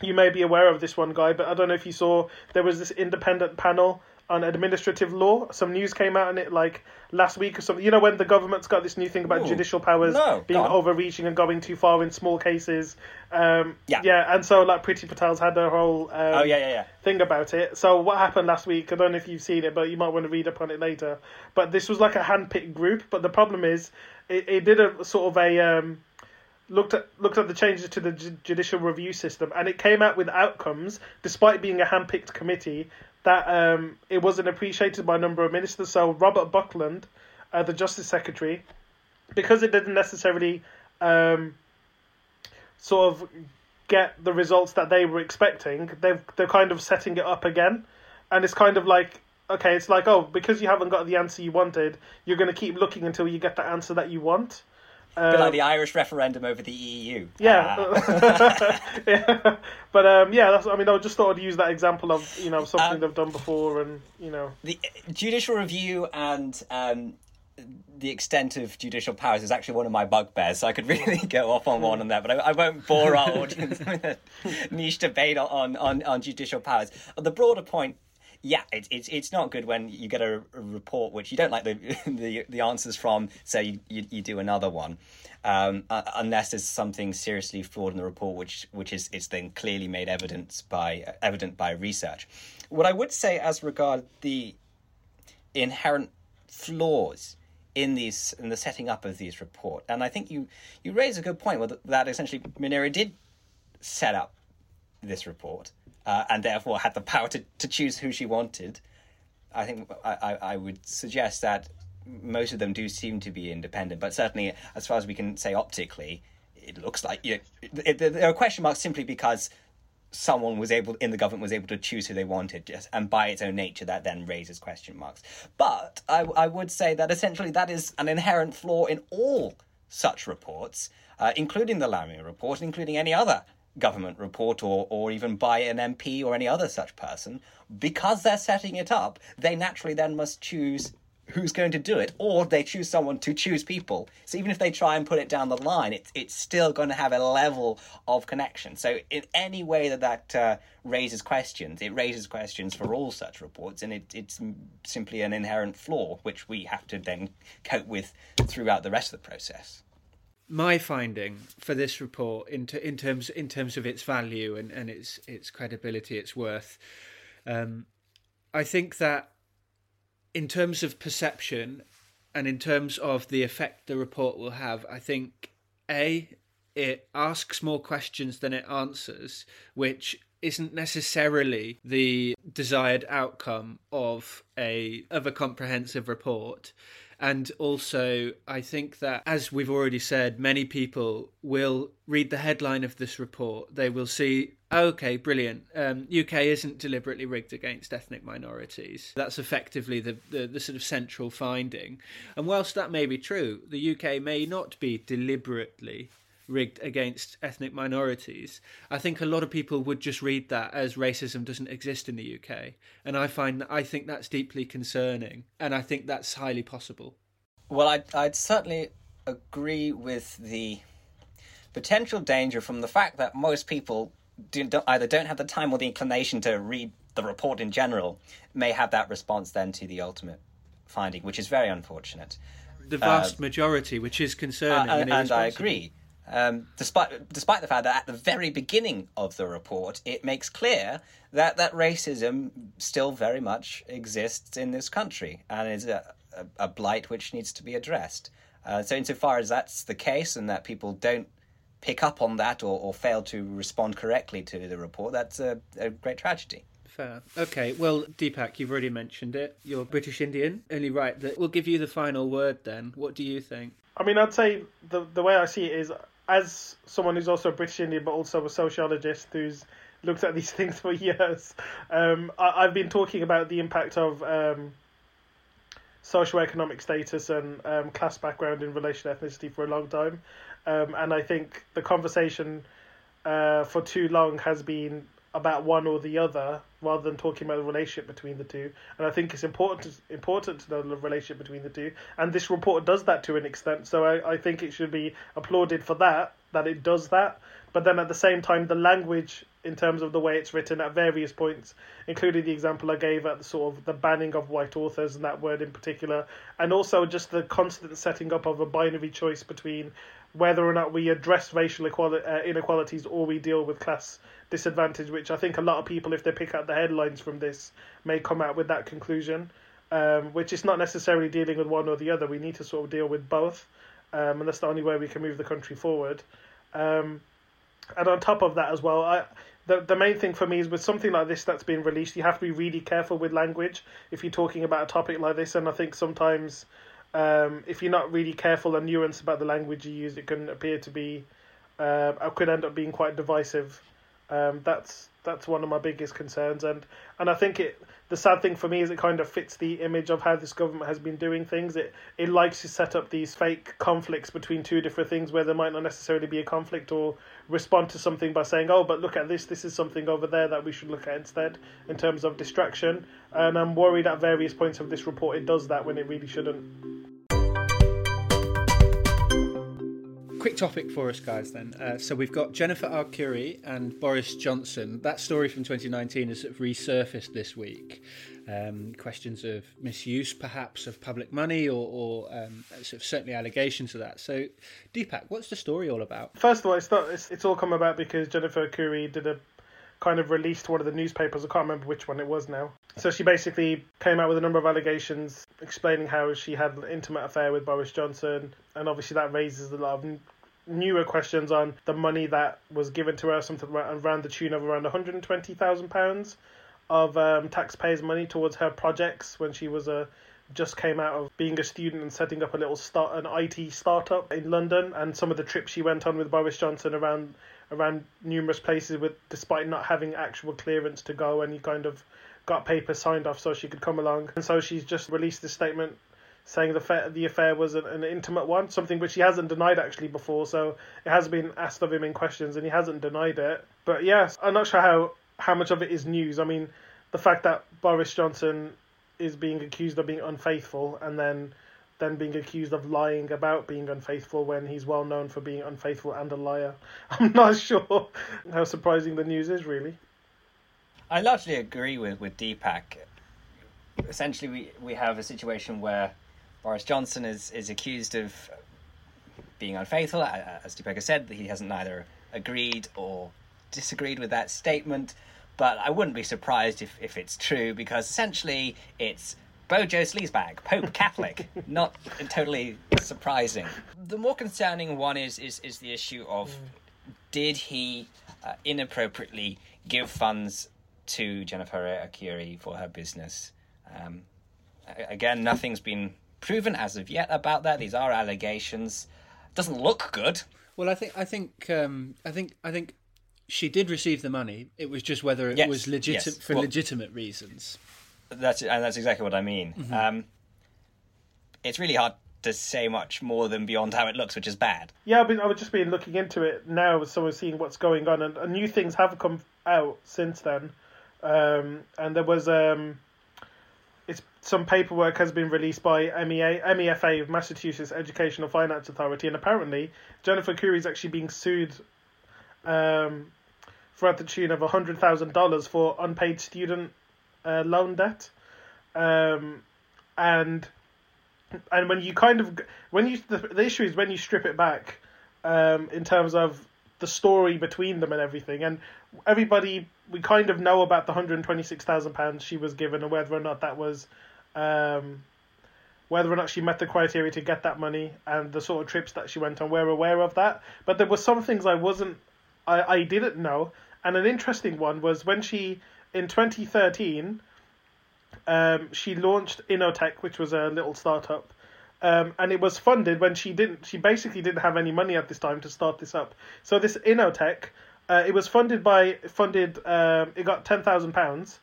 you may be aware of this one guy, but I don't know if you saw there was this independent panel on administrative law. Some news came out on it like last week or something. You know when the government's got this new thing about Ooh, judicial powers no, being overreaching and going too far in small cases. Um, yeah, yeah, and so like Priti Patel's had a whole um, oh yeah yeah yeah thing about it. So what happened last week? I don't know if you've seen it, but you might want to read up on it later. But this was like a handpicked group. But the problem is, it, it did a sort of a um, looked at looked at the changes to the judicial review system, and it came out with outcomes, despite being a handpicked committee, that um, it wasn't appreciated by a number of ministers. So Robert Buckland, uh, the Justice Secretary, because it didn't necessarily um, sort of get the results that they were expecting, they've they're kind of setting it up again, and it's kind of like okay, it's like oh because you haven't got the answer you wanted, you're going to keep looking until you get the answer that you want. Um, like the Irish referendum over the EU. Yeah, ah. yeah. but um, yeah, that's. I mean, I just thought I'd use that example of you know something um, they've done before, and you know the judicial review and um, the extent of judicial powers is actually one of my bugbears, so I could really go off on one on that, but I, I won't bore our audience with a niche debate on, on, on judicial powers. The broader point yeah, it's it's it's not good when you get a, report which you don't like the the, the answers from, so you, you, you do another one, um, uh, unless there's something seriously flawed in the report, which which is is then clearly made evidence by uh, evident by research. What I would say as regard the inherent flaws in these in the setting up of these report, and I think you you raise a good point with that essentially Munira did set up this report uh, and therefore had the power to, to choose who she wanted. I think I, I would suggest that most of them do seem to be independent, but certainly, as far as we can say optically, it looks like you know, it, there are question marks simply because someone was able in the government was able to choose who they wanted just and by its own nature that then raises question marks but i, I would say that essentially that is an inherent flaw in all such reports uh, including the Lammy report including any other government report or, or even by an MP or any other such person, because they're setting it up, they naturally then must choose who's going to do it, or they choose someone to choose people. So even if they try and put it down the line, it's it's still going to have a level of connection. So in any way that that uh, raises questions, it raises questions for all such reports, and it, it's simply an inherent flaw which we have to then cope with throughout the rest of the process my finding for this report in, in terms in terms of its value and, and its its credibility, its worth, um, I think that in terms of perception and in terms of the effect the report will have, I think a it asks more questions than it answers, which isn't necessarily the desired outcome of a of a comprehensive report and also, I think that, as we've already said, many people will read the headline of this report. They will see, okay, brilliant. Um, UK isn't deliberately rigged against ethnic minorities. That's effectively the, the, the sort of central finding. And whilst that may be true, the UK may not be deliberately rigged against ethnic minorities, I think a lot of people would just read that as racism doesn't exist in the UK. And I find I think that's deeply concerning, and I think that's highly possible. Well, I'd, I'd certainly agree with the potential danger from the fact that most people do, don't, either don't have the time or the inclination to read the report in general, may have that response then to the ultimate finding, which is very unfortunate. The vast uh, majority, which is concerning, uh, and, and I agree. Um, despite despite the fact that at the very beginning of the report, it makes clear that that racism still very much exists in this country and is a, a, a blight which needs to be addressed. Uh, so, insofar as that's the case, and that people don't pick up on that or, or fail to respond correctly to the report, that's a, a great tragedy. Fair. Okay, well, Deepak, you've already mentioned it. You're British Indian. Only right that we'll give you the final word then. What do you think? I mean, I'd say the the way I see it is as someone who's also a British Indian but also a sociologist who's looked at these things for years, um, I, have been talking about the impact of um, socioeconomic status and um, class background in relation to ethnicity for a long time. Um, and I think the conversation uh, for too long has been about one or the other rather than talking about the relationship between the two. And I think it's important to, important to know the relationship between the two. And this report does that to an extent. So I, I think it should be applauded for that, that it does that. But then at the same time, the language in terms of the way it's written at various points, including the example I gave at the sort of the banning of white authors and that word in particular, and also just the constant setting up of a binary choice between whether or not we address racial equality, uh, inequalities or we deal with class disadvantage, which I think a lot of people, if they pick up the headlines from this, may come out with that conclusion. Um, which is not necessarily dealing with one or the other. We need to sort of deal with both, um, and that's the only way we can move the country forward. Um, and on top of that as well, I the the main thing for me is with something like this that's been released, you have to be really careful with language if you're talking about a topic like this. And I think sometimes um, if you're not really careful and nuanced about the language you use, it can appear to be uh, could end up being quite divisive. Um, that's that's one of my biggest concerns, and and I think it. The sad thing for me is it kind of fits the image of how this government has been doing things. It it likes to set up these fake conflicts between two different things where there might not necessarily be a conflict, or respond to something by saying, "Oh, but look at this. This is something over there that we should look at instead." In terms of distraction, and I'm worried at various points of this report it does that when it really shouldn't. Quick topic for us, guys. Then, uh, so we've got Jennifer Arcuri and Boris Johnson. That story from 2019 has sort of resurfaced this week. Um, questions of misuse, perhaps, of public money, or, or um, sort of certainly allegations of that. So, Deepak, what's the story all about? First of all, it's not, it's, it's all come about because Jennifer Arcuri did a kind of released to one of the newspapers. I can't remember which one it was now. So she basically came out with a number of allegations explaining how she had an intimate affair with Boris Johnson, and obviously that raises a lot of newer questions on the money that was given to her, something around the tune of around one hundred and twenty thousand pounds of um, taxpayers' money towards her projects when she was a just came out of being a student and setting up a little start an IT startup in London and some of the trips she went on with Boris Johnson around around numerous places with despite not having actual clearance to go and he kind of got papers signed off so she could come along. And so she's just released a statement saying the affair, the affair was an, an intimate one something which he hasn't denied actually before so it has been asked of him in questions and he hasn't denied it. But yes I'm not sure how how much of it is news. I mean the fact that Boris Johnson is being accused of being unfaithful and then then being accused of lying about being unfaithful when he's well known for being unfaithful and a liar. I'm not sure how surprising the news is, really. I largely agree with, with Deepak. Essentially, we, we have a situation where Boris Johnson is, is accused of being unfaithful. As Deepak has said, he hasn't neither agreed or disagreed with that statement. But I wouldn't be surprised if, if it's true because essentially it's Bojo Sleazebag, Pope Catholic. Not totally surprising. The more concerning one is is, is the issue of did he uh, inappropriately give funds to Jennifer Arcuri for her business? Um, again, nothing's been proven as of yet about that. These are allegations. Doesn't look good. Well, I think I think um, I think I think she did receive the money. It was just whether it yes, was legit yes. for well, legitimate reasons. That's and that's exactly what I mean. Mm-hmm. Um, it's really hard to say much more than beyond how it looks, which is bad. Yeah, I've I've just been looking into it now, so we're seeing what's going on, and, and new things have come out since then. Um, and there was um, it's some paperwork has been released by MEA, MEFA, of Massachusetts Educational Finance Authority, and apparently Jennifer Arcuri is actually being sued um, for at the tune of hundred thousand dollars for unpaid student uh, loan debt, um, and and when you kind of when you the, the issue is when you strip it back, um, in terms of the story between them and everything, and everybody we kind of know about the hundred twenty six thousand pounds she was given, and whether or not that was. Um, whether or not she met the criteria to get that money and the sort of trips that she went on, we're aware of that. But there were some things I wasn't, I, I didn't know. And an interesting one was when she, in 2013, um, she launched Innotech, which was a little startup. Um, and it was funded when she didn't, she basically didn't have any money at this time to start this up. So this Innotech, uh, it was funded by, funded, um, it got £10,000.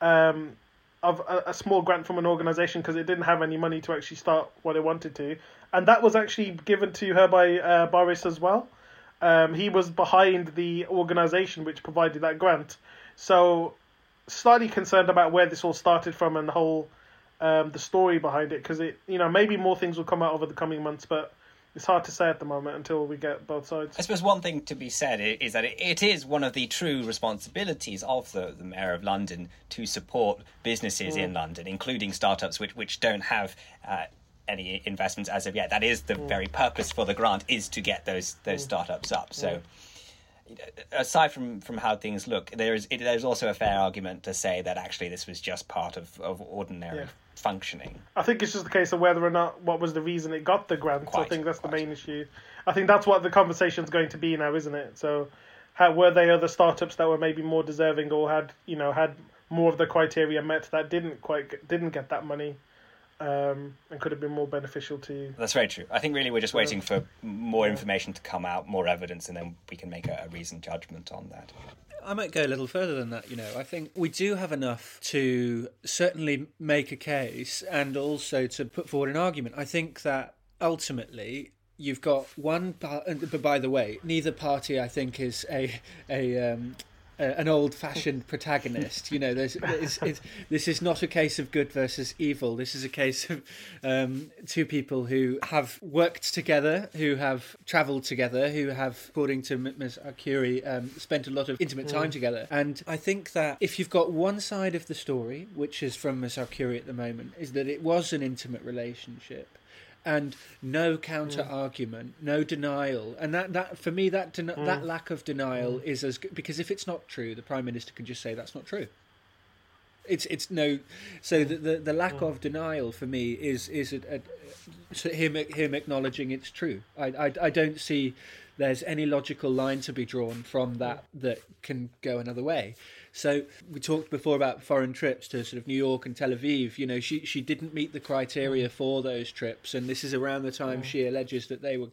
Um, of a, a, small grant from an organization because it didn't have any money to actually start what it wanted to, and that was actually given to her by uh, Boris as well. Um, he was behind the organization which provided that grant, so slightly concerned about where this all started from and the whole um, the story behind it because it you know maybe more things will come out over the coming months, but it's hard to say at the moment until we get both sides. I suppose one thing to be said is that it is one of the true responsibilities of the, the Mayor of London to support businesses mm. in London, including startups which, which don't have uh, any investments as of yet. That is the mm. very purpose for the grant is to get those those mm. startups up. So aside from from how things look, there is it, there's also a fair argument to say that actually this was just part of of ordinary yeah. functioning. I think it's just a case of whether or not what was the reason it got the grant. Quite, I think that's quite. the main issue. I think that's what the conversation's going to be now, isn't it? So, how were they other startups that were maybe more deserving or had you know had more of the criteria met that didn't quite didn't get that money? Um, and could have been more beneficial to you. That's very true. I think really we're just waiting for more information to come out, more evidence, and then we can make a, a reasoned judgment on that. I might go a little further than that. You know, I think we do have enough to certainly make a case and also to put forward an argument. I think that ultimately you've got one part. But by the way, neither party I think is a a um, an old-fashioned protagonist. You know, there's, it's, it's, this is not a case of good versus evil. This is a case of um, two people who have worked together, who have travelled together, who have, according to Ms. Arcuri, um, spent a lot of intimate time mm. together. And I think that if you've got one side of the story, which is from Ms. Arcuri at the moment, is that it was an intimate relationship and no counter mm. argument, no denial, and that, that for me that den- mm. that lack of denial mm. is as good, because if it's not true, the prime minister can just say that's not true. It's it's no, so the the, the lack of denial for me is is a, a, him him acknowledging it's true. I, I I don't see there's any logical line to be drawn from that that can go another way. So we talked before about foreign trips to sort of New York and Tel Aviv. You know, she she didn't meet the criteria mm. for those trips, and this is around the time she alleges that they were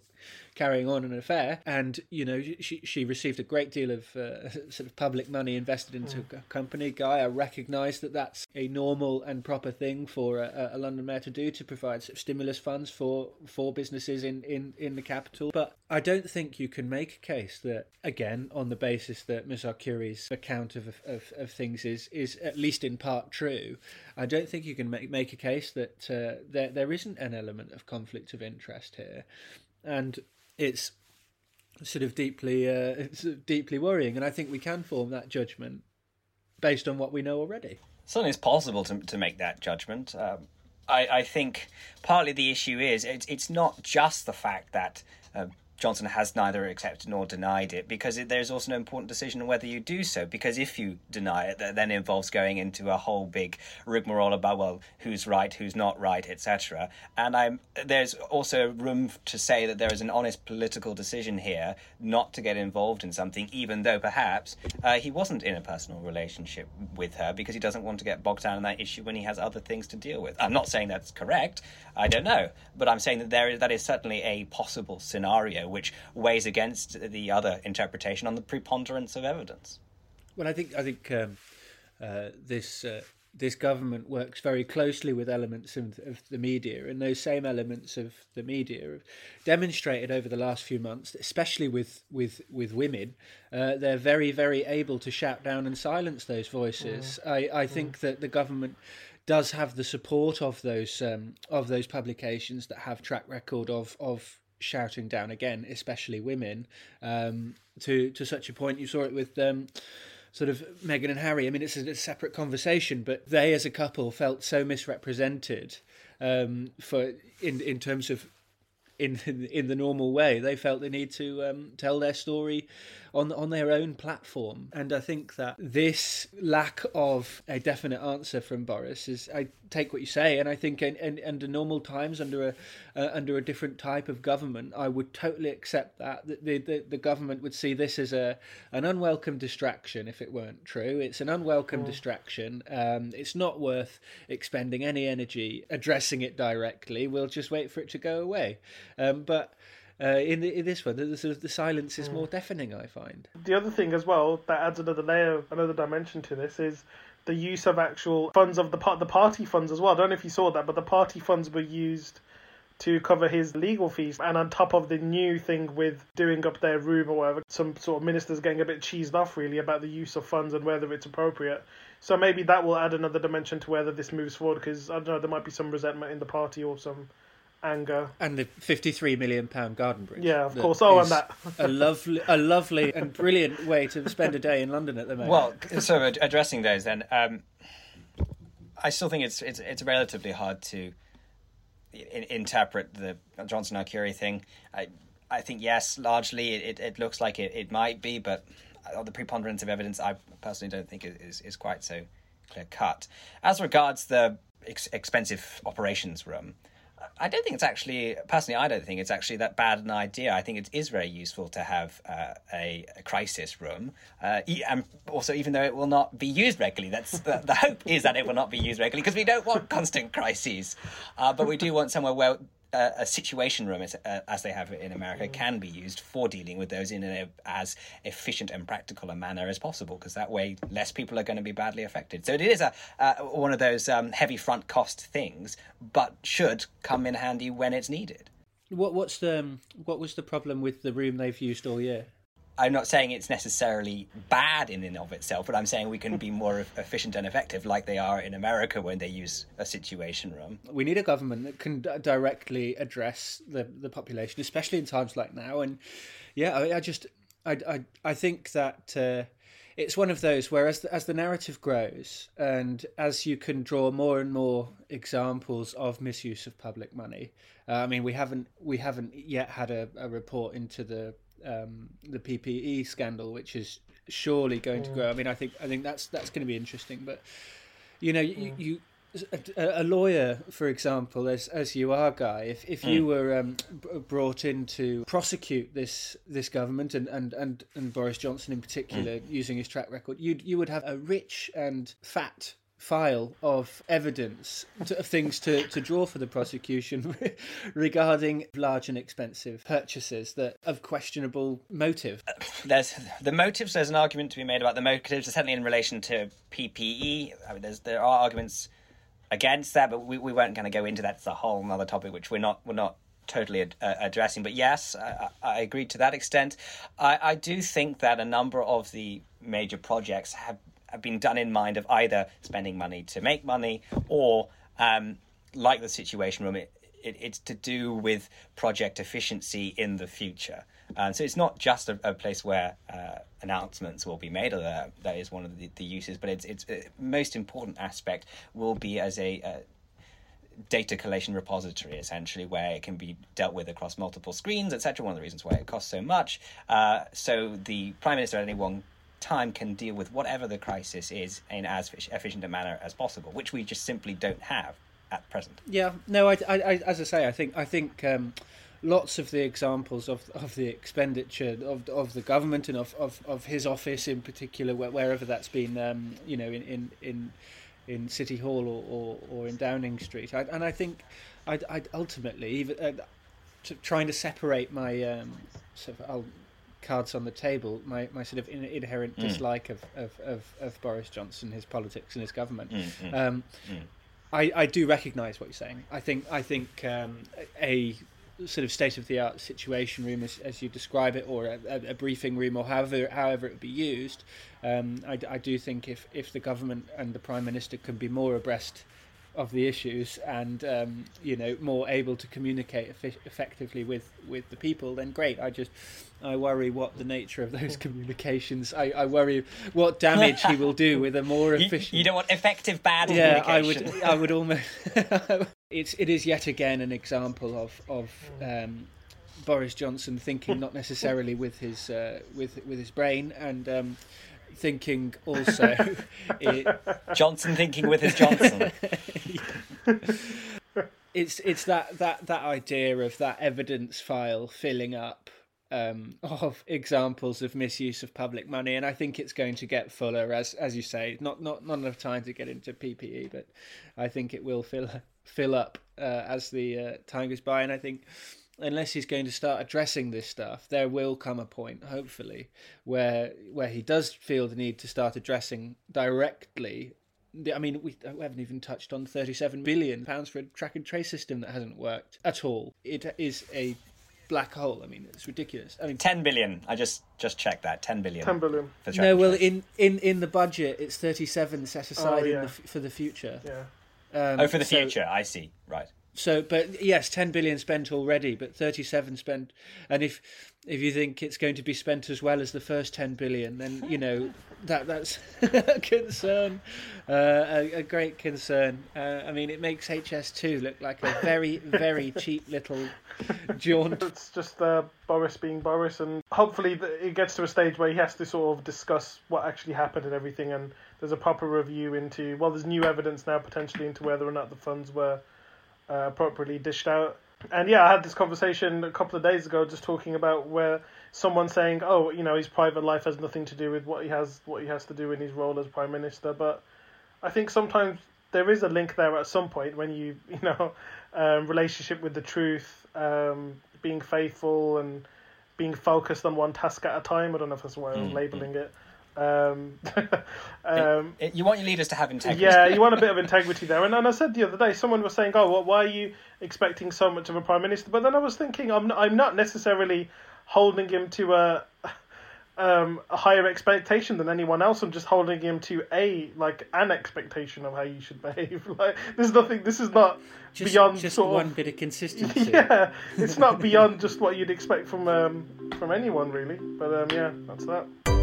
carrying on an affair. And you know, she she received a great deal of uh, sort of public money invested into mm. a company. Guy, I recognise that that's a normal and proper thing for a, a, London mayor to do to provide sort of stimulus funds for for businesses in in in the capital. But I don't think you can make a case that again on the basis that Ms. Arcuri's account of, of of things is is at least in part true. I don't think you can make make a case that uh, there there isn't an element of conflict of interest here and it's sort of deeply uh, deeply worrying. And I think we can form that judgment based on what we know already. Certainly, it's possible to to make that judgment. Um, I, I think partly the issue is it's it's not just the fact that. Uh, Johnson has neither accepted nor denied it because it, there's also an important decision on whether you do so. Because if you deny it, that then involves going into a whole big rigmarole about well, who's right, who's not right, etc. And I'm there's also room to say that there is an honest political decision here not to get involved in something, even though perhaps uh, he wasn't in a personal relationship with her because he doesn't want to get bogged down in that issue when he has other things to deal with. I'm not saying that's correct. I don't know, but I'm saying that there is, that is certainly a possible scenario which weighs against the other interpretation on the preponderance of evidence. Well, I think I think um, uh, this uh, this government works very closely with elements of, of, the media, and those same elements of the media have demonstrated over the last few months, especially with with with women, uh, they're very very able to shout down and silence those voices. Mm. I I think mm. that the government does have the support of those um, of those publications that have track record of of shouting down again, especially women, um, to to such a point. You saw it with um, sort of Meghan and Harry. I mean, it's a, a, separate conversation, but they as a couple felt so misrepresented um, for in in terms of in, in, the normal way. They felt the need to um, tell their story on on their own platform. And I think that this lack of a definite answer from Boris is I take what you say, and I think in, in, under normal times, under a uh, under a different type of government, I would totally accept that that the, the, the government would see this as a an unwelcome distraction if it weren't true. It's an unwelcome distraction. Um, it's not worth expending any energy addressing it directly. We'll just wait for it to go away. Um, but uh, in, the, in this one, the, the, the silence is mm. more deafening. I find the other thing as well that adds another layer, another dimension to this is the use of actual funds of the part the party funds as well. I don't know if you saw that, but the party funds were used to cover his legal fees. And on top of the new thing with doing up their room or whatever, some sort of ministers getting a bit cheesed off really about the use of funds and whether it's appropriate. So maybe that will add another dimension to whether this moves forward because I don't know, there might be some resentment in the party or some anger. And the fifty-three million pound garden bridge. Yeah, of course. Oh, and that a lovely, a lovely and brilliant way to spend a day in London at the moment. Well, so addressing those then, um, I still think it's it's it's relatively hard to in, interpret the Johnson Arcuri thing. I I think yes, largely it, it looks like it, it might be, but the preponderance of evidence, I personally don't think is is quite so clear cut. As regards the ex- expensive operations room. I don't think it's actually personally. I don't think it's actually that bad an idea. I think it is very useful to have uh, a, a, crisis room, uh, and also even though it will not be used regularly, that's the, the hope is that it will not be used regularly because we don't want constant crises, uh, but we do want somewhere where a, situation room, as, uh, as, they have in America, can be used for dealing with those in a, as efficient and practical a manner as possible, because that way less people are going to be badly affected. So it is a uh, one of those um, heavy front cost things, but should come in handy when it's needed. What what's the um, what was the problem with the room they've used all year? I'm not saying it's necessarily bad in and of itself, but I'm saying we can be more efficient and effective, like they are in America when they use a situation room. We need a government that can directly address the the population, especially in times like now. And yeah, I, I just I, I I think that. Uh, it's one of those where as the, as the narrative grows and as you can draw more and more examples of misuse of public money uh, i mean we haven't we haven't yet had a, a report into the um, the PPE scandal, which is surely going to grow. I mean, I think I think that's that's going to be interesting. But you know, you, you a, a, lawyer, for example, as as you are, Guy, if if you mm. were um, brought in to prosecute this this government and and and, and Boris Johnson in particular, mm. using his track record, you you would have a rich and fat file of evidence to, of things to, to draw for the prosecution regarding large and expensive purchases that of questionable motive. There's the motives. There's an argument to be made about the motives, certainly in relation to PPE. I mean, there's there are arguments against that, but we, we weren't going to go into that. It's a whole other topic which we're not we're not totally ad- uh, addressing. But yes, I, I agree to that extent. I, I do think that a number of the major projects have have been done in mind of either spending money to make money or, um, like the Situation Room, it, it, it's to do with project efficiency in the future. Um, so it's not just a, a place where uh, announcements will be made, although that is one of the, the uses, but it's it's uh, most important aspect will be as a, a data collation repository essentially where it can be dealt with across multiple screens etc one of the reasons why it costs so much uh, so the prime minister at any one time can deal with whatever the crisis is in as efficient a manner as possible, which we just simply don't have at present. Yeah, no, I, I, I as I say, I think I think um, lots of the examples of of the expenditure of of the government and of, of, of his office in particular, wherever that's been, um, you know, in in in, in City Hall or, or, or in Downing Street, I, and I think I'd, I'd ultimately even uh, trying to separate my um, sort of, I'll cards on the table, my, my sort of in, inherent mm. dislike of, of, of, of, Boris Johnson, his politics and his government. Mm, mm, um, mm. I, I do recognise what you're saying. I think I think um, a sort of state of the art situation room, as, as you describe it, or a, a, briefing room, or however however it would be used. Um, I, I do think if if the government and the prime minister can be more abreast of the issues and um, you know more able to communicate effectively with with the people then great. I just i worry what the nature of those communications i, I worry what damage he will do with a more efficient you, you don't want effective bad yeah i would i would almost it's it is yet again an example of of um, Boris Johnson thinking not necessarily with his uh, with with his brain and um, thinking also. it... Johnson thinking with his Johnson. it's it's that that that idea of that evidence file filling up um, of examples of misuse of public money, and I think it's going to get fuller as as you say. Not not not enough time to get into PPE, but I think it will fill fill up uh, as the uh, time goes by, and I think unless he's going to start addressing this stuff, there will come a point, hopefully, where where he does feel the need to start addressing directly. I mean, we, we haven't even touched on thirty-seven billion pounds for a track and trace system that hasn't worked at all. It is a black hole. I mean, it's ridiculous. I mean, ten billion. I just just checked that. Ten billion. Ten billion. no, well, in, in in the budget, it's thirty-seven set aside oh, yeah. the, for the future. Yeah. Um, oh, for the so, future. I see. Right. So, but yes, 10 billion spent already, but 37 spent. And if if you think it's going to be spent as well as the first 10 billion, then you know that that's a concern, uh, a, a, great concern. Uh, I mean, it makes HS2 look like a very, very cheap little jaunt. It's just uh, Boris being Boris, and hopefully it gets to a stage where he has to sort of discuss what actually happened and everything, and there's a proper review into, well, there's new evidence now potentially into whether or not the funds were uh, appropriately dished out. And yeah, I had this conversation a couple of days ago, just talking about where someone saying, "Oh, you know, his private life has nothing to do with what he has what he has to do in his role as prime minister." But I think sometimes there is a link there at some point when you you know um, relationship with the truth, um, being faithful and being focused on one task at a time. I don't know if that's way I'm mm-hmm. labeling it. Um, um, it, it, you want your leaders to have integrity. Yeah, you want a bit of integrity there. And, and I said the other day, someone was saying, "Oh, well, why are you expecting so much of a prime minister?" But then I was thinking, I'm not, I'm not necessarily holding him to a um, a higher expectation than anyone else. I'm just holding him to a like an expectation of how you should behave. Like there's nothing. This is not just, beyond just sort one of, bit of consistency. Yeah, it's not beyond just what you'd expect from um, from anyone really. But um, yeah, that's that.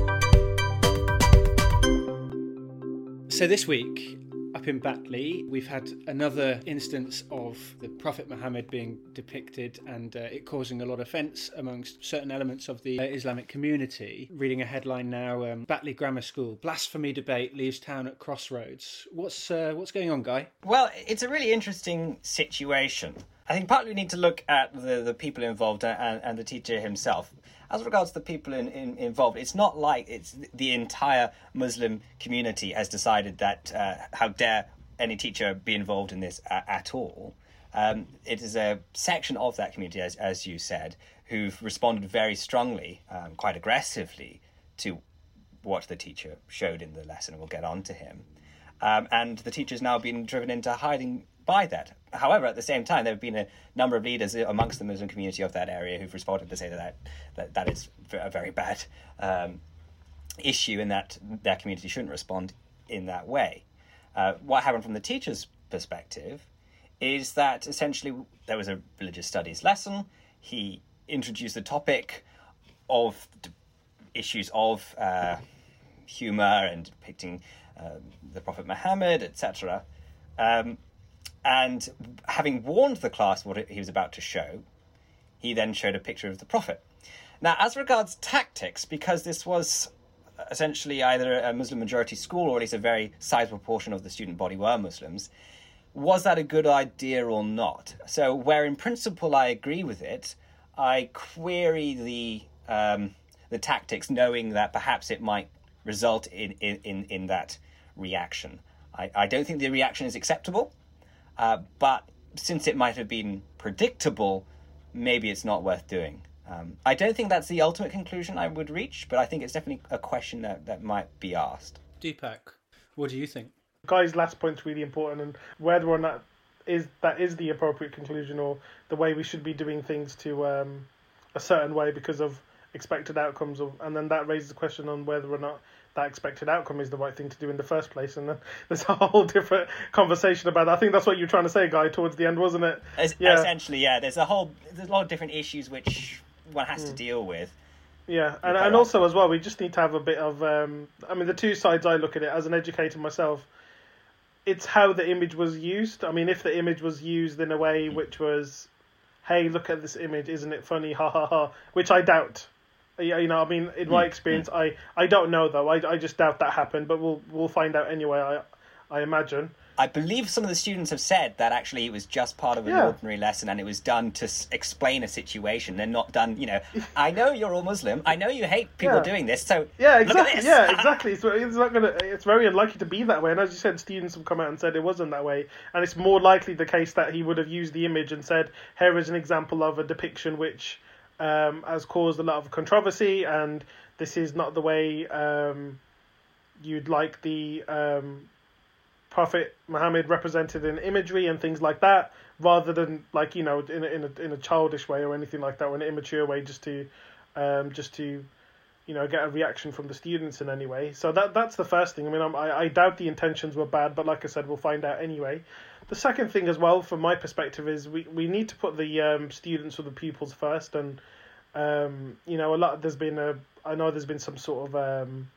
So this week, up in Batley, we've had another instance of the Prophet Muhammad being depicted and uh, it causing a lot of offence amongst certain elements of the uh, Islamic community. Reading a headline now: um, Batley Grammar School blasphemy debate leaves town at crossroads. What's uh, what's going on, Guy? Well, it's a really interesting situation. I think partly we need to look at the, the people involved and, and the teacher himself as regards the people in, in, involved, it's not like it's the entire Muslim community has decided that uh, how dare any teacher be involved in this at, at all. Um, it is a section of that community, as, as you said, who've responded very strongly, um, quite aggressively, to what the teacher showed in the lesson. We'll get on to him. Um, and the teacher's now been driven into hiding by that. However, at the same time, there have been a number of leaders amongst the Muslim community of that area who've responded to say that that, that is a very bad um, issue and that their community shouldn't respond in that way. Uh, what happened from the teacher's perspective is that essentially there was a religious studies lesson. He introduced the topic of issues of uh, humor and depicting uh, the Prophet Muhammad, etc. Um, and having warned the class what he was about to show, he then showed a picture of the Prophet. Now, as regards tactics, because this was essentially either a Muslim majority school or at least a very sizable portion of the student body were Muslims, was that a good idea or not? So, where in principle I agree with it, I query the um, the tactics, knowing that perhaps it might result in, in, in that reaction. I, I don't think the reaction is acceptable. Uh, but since it might have been predictable, maybe it's not worth doing. Um, I don't think that's the ultimate conclusion I would reach, but I think it's definitely a question that, that might be asked. Deepak, what do you think? Guy's last point's really important, and whether or not is that is the appropriate conclusion or the way we should be doing things to um, a certain way because of expected outcomes, of, and then that raises the question on whether or not that expected outcome is the right thing to do in the first place. And then there's a whole different conversation about that. I think that's what you're trying to say, Guy, towards the end, wasn't it? As, yeah. Essentially, yeah. There's a whole, there's a lot of different issues which one has mm. to hmm. deal with. Yeah, and, and also as well, we just need to have a bit of. Um, I mean, the two sides I look at it as an educator myself, it's how the image was used. I mean, if the image was used in a way which was, hey, look at this image, isn't it funny? Ha ha ha. Which I doubt. Yeah, you know, I mean, in my hmm. experience, I, I don't know though. I, I just doubt that happened, but we'll we'll find out anyway. I I imagine. I believe some of the students have said that actually it was just part of an yeah. ordinary lesson and it was done to s- explain a situation and not done, you know, I know you're all Muslim. I know you hate people yeah. doing this. So Yeah, exactly. Yeah, exactly. So it's not to it's very unlikely to be that way. And as you said students have come out and said it wasn't that way and it's more likely the case that he would have used the image and said here is an example of a depiction which um, has caused a lot of controversy, and this is not the way um, you'd like the um, Prophet Muhammad represented in imagery and things like that, rather than like you know in a, in a in a childish way or anything like that, or an immature way, just to um, just to you know get a reaction from the students in any way. So that that's the first thing. I mean, I'm, i I doubt the intentions were bad, but like I said, we'll find out anyway. The second thing as well, from my perspective, is we, we need to put the um, students or the pupils first, and um, you know, a lot. There's been a. I know there's been some sort of um,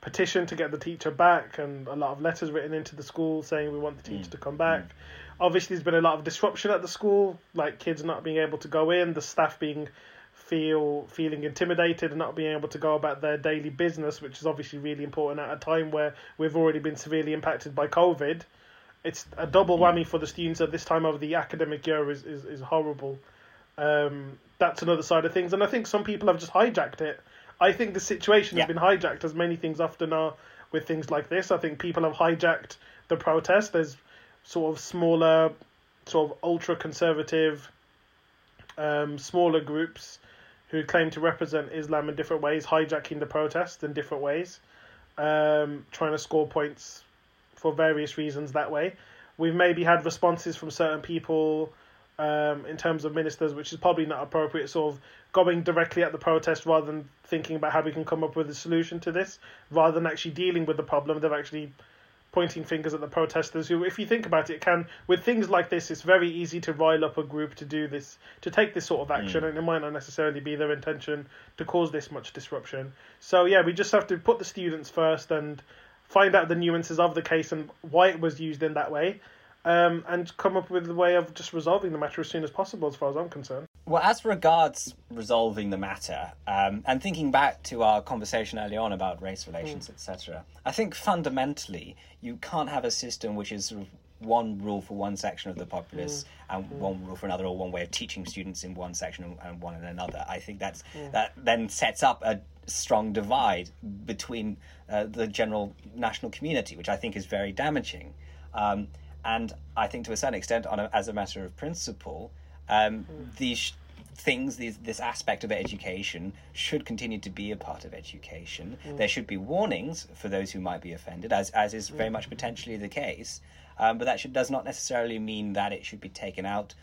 petition to get the teacher back, and a lot of letters written into the school saying we want the teacher mm. to come back. Mm. Obviously, there's been a lot of disruption at the school, like kids not being able to go in, the staff being feel feeling intimidated and not being able to go about their daily business, which is obviously really important at a time where we've already been severely impacted by COVID. It's a double whammy for the students at this time of the academic year is, is, is horrible. Um, that's another side of things, and I think some people have just hijacked it. I think the situation yeah. has been hijacked, as many things often are with things like this. I think people have hijacked the protest. There's sort of smaller, sort of ultra conservative, um, smaller groups who claim to represent Islam in different ways, hijacking the protest in different ways, um, trying to score points for various reasons that way. We've maybe had responses from certain people um, in terms of ministers, which is probably not appropriate. Sort of going directly at the protest rather than thinking about how we can come up with a solution to this, rather than actually dealing with the problem. They're actually pointing fingers at the protesters who if you think about it can with things like this it's very easy to rile up a group to do this to take this sort of action mm. and it might not necessarily be their intention to cause this much disruption so yeah we just have to put the students first and find out the nuances of the case and why it was used in that way um, and come up with a way of just resolving the matter as soon as possible, as far as I'm concerned. Well, as regards resolving the matter, um, and thinking back to our conversation earlier on about race relations, mm. etc., I think fundamentally you can't have a system which is sort of one rule for one section of the populace mm. and mm. one rule for another, or one way of teaching students in one section and, one in another. I think that's mm. that then sets up a strong divide between uh, the general national community, which I think is very damaging. Um, and I think to a certain extent, on a, as a matter of principle, um, mm. these things, these, this aspect of education should continue to be a part of education. Mm. There should be warnings for those who might be offended, as as is very much potentially the case. Um, but that should, does not necessarily mean that it should be taken out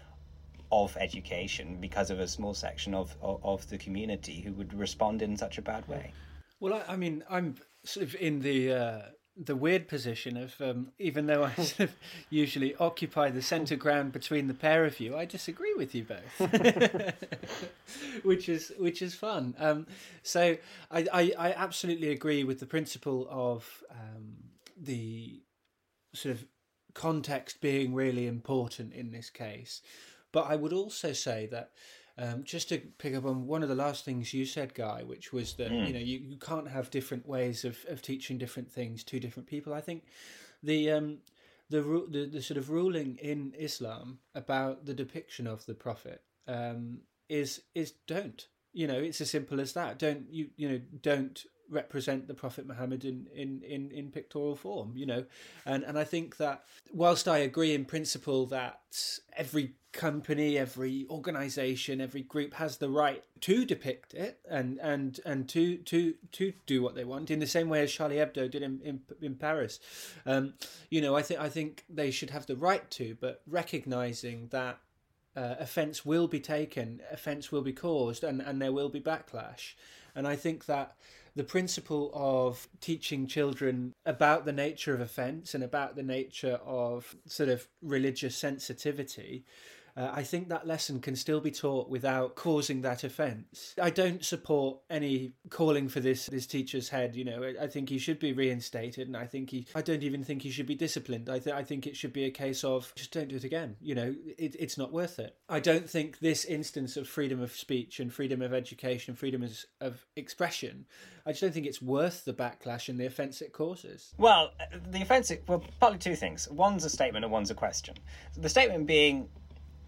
of education because of a small section of, of, of the community who would respond in such a bad way. Well, I, I mean, I'm sort of in the uh, the weird position of um, even though I sort of usually occupy the centre ground between the pair of you, I disagree with you both, which is which is fun. Um, so I, I, I absolutely agree with the principle of um, the sort of context being really important in this case, but I would also say that um, just to pick up on one of the last things you said, Guy, which was that mm. you know you, you can't have different ways of, of teaching different things to different people. I think the um, the, the the sort of ruling in Islam about the depiction of the Prophet um, is is don't. You know, it's as simple as that. Don't you you know don't represent the Prophet Muhammad in, in, in, in pictorial form, you know. And and I think that whilst I agree in principle that every company, every organization, every group has the right to depict it and and and to to to do what they want in the same way as Charlie Hebdo did in in, in Paris. Um, you know, I think I think they should have the right to, but recognizing that uh, offense will be taken, offense will be caused, and and there will be backlash. And I think that the principle of teaching children about the nature of offence and about the nature of sort of religious sensitivity uh, I think that lesson can still be taught without causing that offence. I don't support any calling for this this teacher's head. You know, I, think he should be reinstated, and I think he. I don't even think he should be disciplined. I th- I think it should be a case of just don't do it again. You know, it, it's not worth it. I don't think this instance of freedom of speech and freedom of education, freedom of expression, I just don't think it's worth the backlash and the offence it causes. Well, the offence, well, partly two things. One's a statement and one's a question. The statement being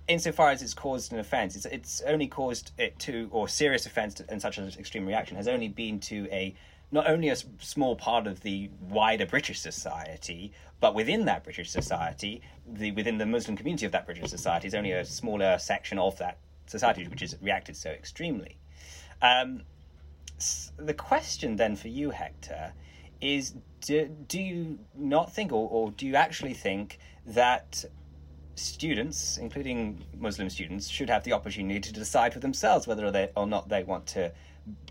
insofar as it's caused an offence, it's, it's only caused it to, or serious offence and such an extreme reaction has only been to a not only a small part of the wider British society, but within that British society, the within the Muslim community of that British society is only a smaller section of that society which has reacted so extremely. Um, the question then for you, Hector, is do, do you not think, or, or do you actually think that students, including Muslim students, should have the opportunity to decide for themselves whether they, or not they want to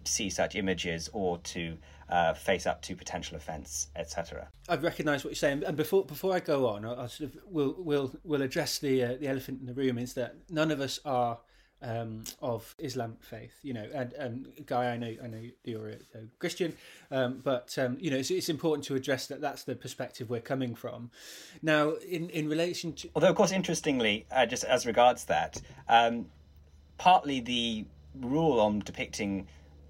see such images or to uh, face up to potential offence, etc. I recognise what you're saying, and before before I go on, I'll, I'll sort of will will will address the uh, the elephant in the room is that none of us are um, of Islamic faith, you know, and, and Guy, I know, I know you're a, Christian, um, but um, you know, it's, it's, important to address that that's the perspective we're coming from. Now, in in relation to, although of course, interestingly, uh, just as regards that, um, partly the rule on depicting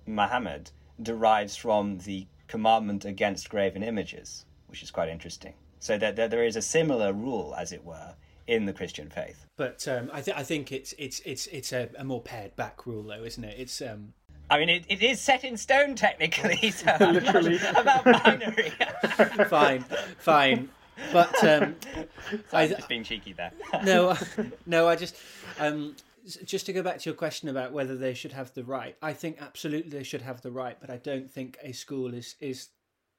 Muhammad derives from the commandment against graven images, which is quite interesting. So that, that there is a similar rule, as it were, in the Christian faith. But um, I, th- I think it's it's it's it's a, a, more pared back rule, though, isn't it? It's um... I mean, it, it is set in stone technically. So Literally about binary. fine, fine, but um, I, just being cheeky there. no, no, I just um, just to go back to your question about whether they should have the right. I think absolutely they should have the right, but I don't think a school is is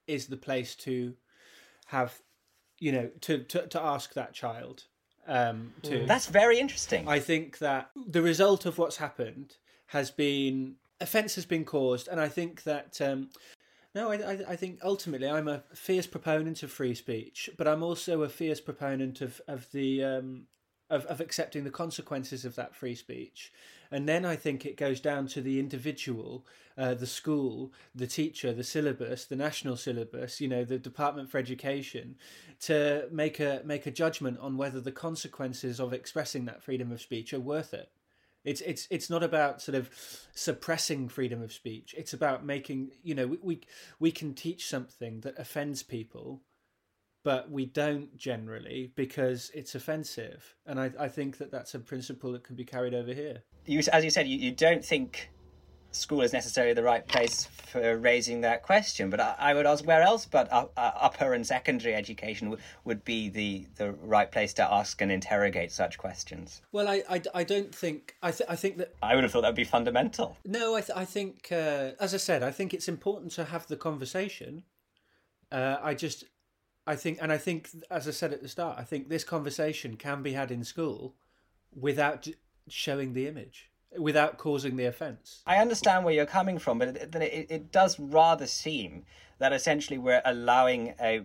is the place to have you know to to, to ask that child Um, too. That's very interesting. I think that the result of what's happened has been offence has been caused, and I think that um, no, I, I, I think ultimately I'm a fierce proponent of free speech, but I'm also a fierce proponent of of the um, of, of accepting the consequences of that free speech. And then I think it goes down to the individual, uh, the school, the teacher, the syllabus, the national syllabus, you know, the Department for Education, to make a make a judgment on whether the consequences of expressing that freedom of speech are worth it. It's it's it's not about sort of suppressing freedom of speech. It's about making you know we we, we can teach something that offends people but we don't generally because it's offensive. And I, I think that that's a principle that can be carried over here. You, as you said, you, you don't think school is necessarily the right place for raising that question. But I, I would ask where else but uh, uh, upper and secondary education w- would be the, the right place to ask and interrogate such questions. Well, I, I, I don't think I, th- I think that I would have thought that would be fundamental. No, I, th- I think uh, as I said, I think it's important to have the conversation. Uh, I just I think, and I think, as I said at the start, I think this conversation can be had in school without showing the image, without causing the offence. I understand where you're coming from, but it, it, it does rather seem that essentially we're allowing a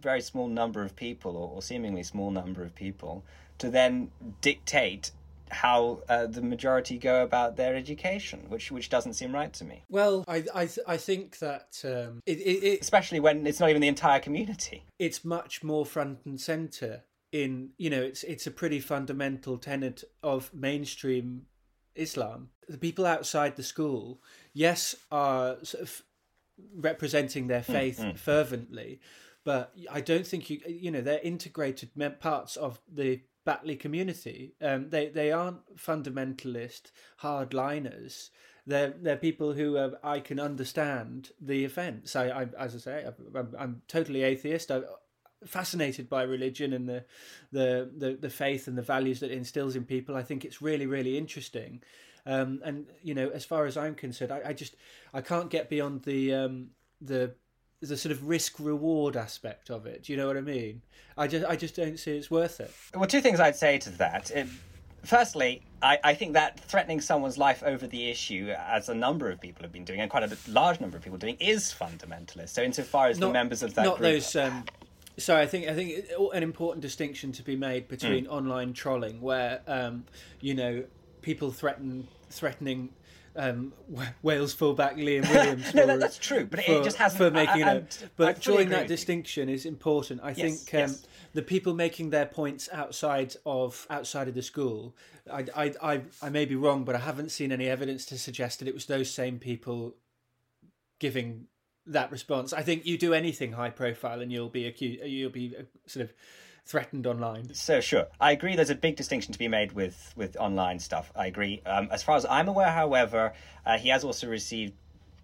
very small number of people, or seemingly small number of people, to then dictate how uh, the majority go about their education, which which doesn't seem right to me. Well, I I, th- I think that um, it, it, it, especially when it's not even the entire community. It's much more front and center in you know it's it's a pretty fundamental tenet of mainstream Islam. The people outside the school, yes, are sort of representing their hmm, faith mm, mm. fervently, but I don't think you you know they're integrated parts of the Batley community. Um, they they aren't fundamentalist hardliners. They're they're people who uh, I can understand the offence. I, I as I say, I'm, I'm totally atheist. I'm fascinated by religion and the, the the the faith and the values that it instills in people. I think it's really really interesting. Um, and you know, as far as I'm concerned, I, I just I can't get beyond the um, the the sort of risk reward aspect of it. Do you know what I mean? I just I just don't see it's worth it. Well, two things I'd say to that. It, firstly, I, I think that threatening someone's life over the issue, as a number of people have been doing, and quite a large number of people doing, is fundamentalist. So, insofar as not, the members of that not group, those. Um, so I think I think an important distinction to be made between mm. online trolling, where um, you know people threaten threatening um, Wales fullback Liam Williams. no, that, that's true, but for, it just hasn't. For making I, it, but drawing that distinction is important. I yes, think um, yes. the people making their points outside of outside of the school, I, I, I, I may be wrong, but I haven't seen any evidence to suggest that it was those same people giving that response. I think you do anything high profile, and you'll be accused. You'll be uh, sort of threatened online. So sure, I agree. There's a big distinction to be made with with online stuff. I agree. Um, as far as I'm aware, however, uh, he has also received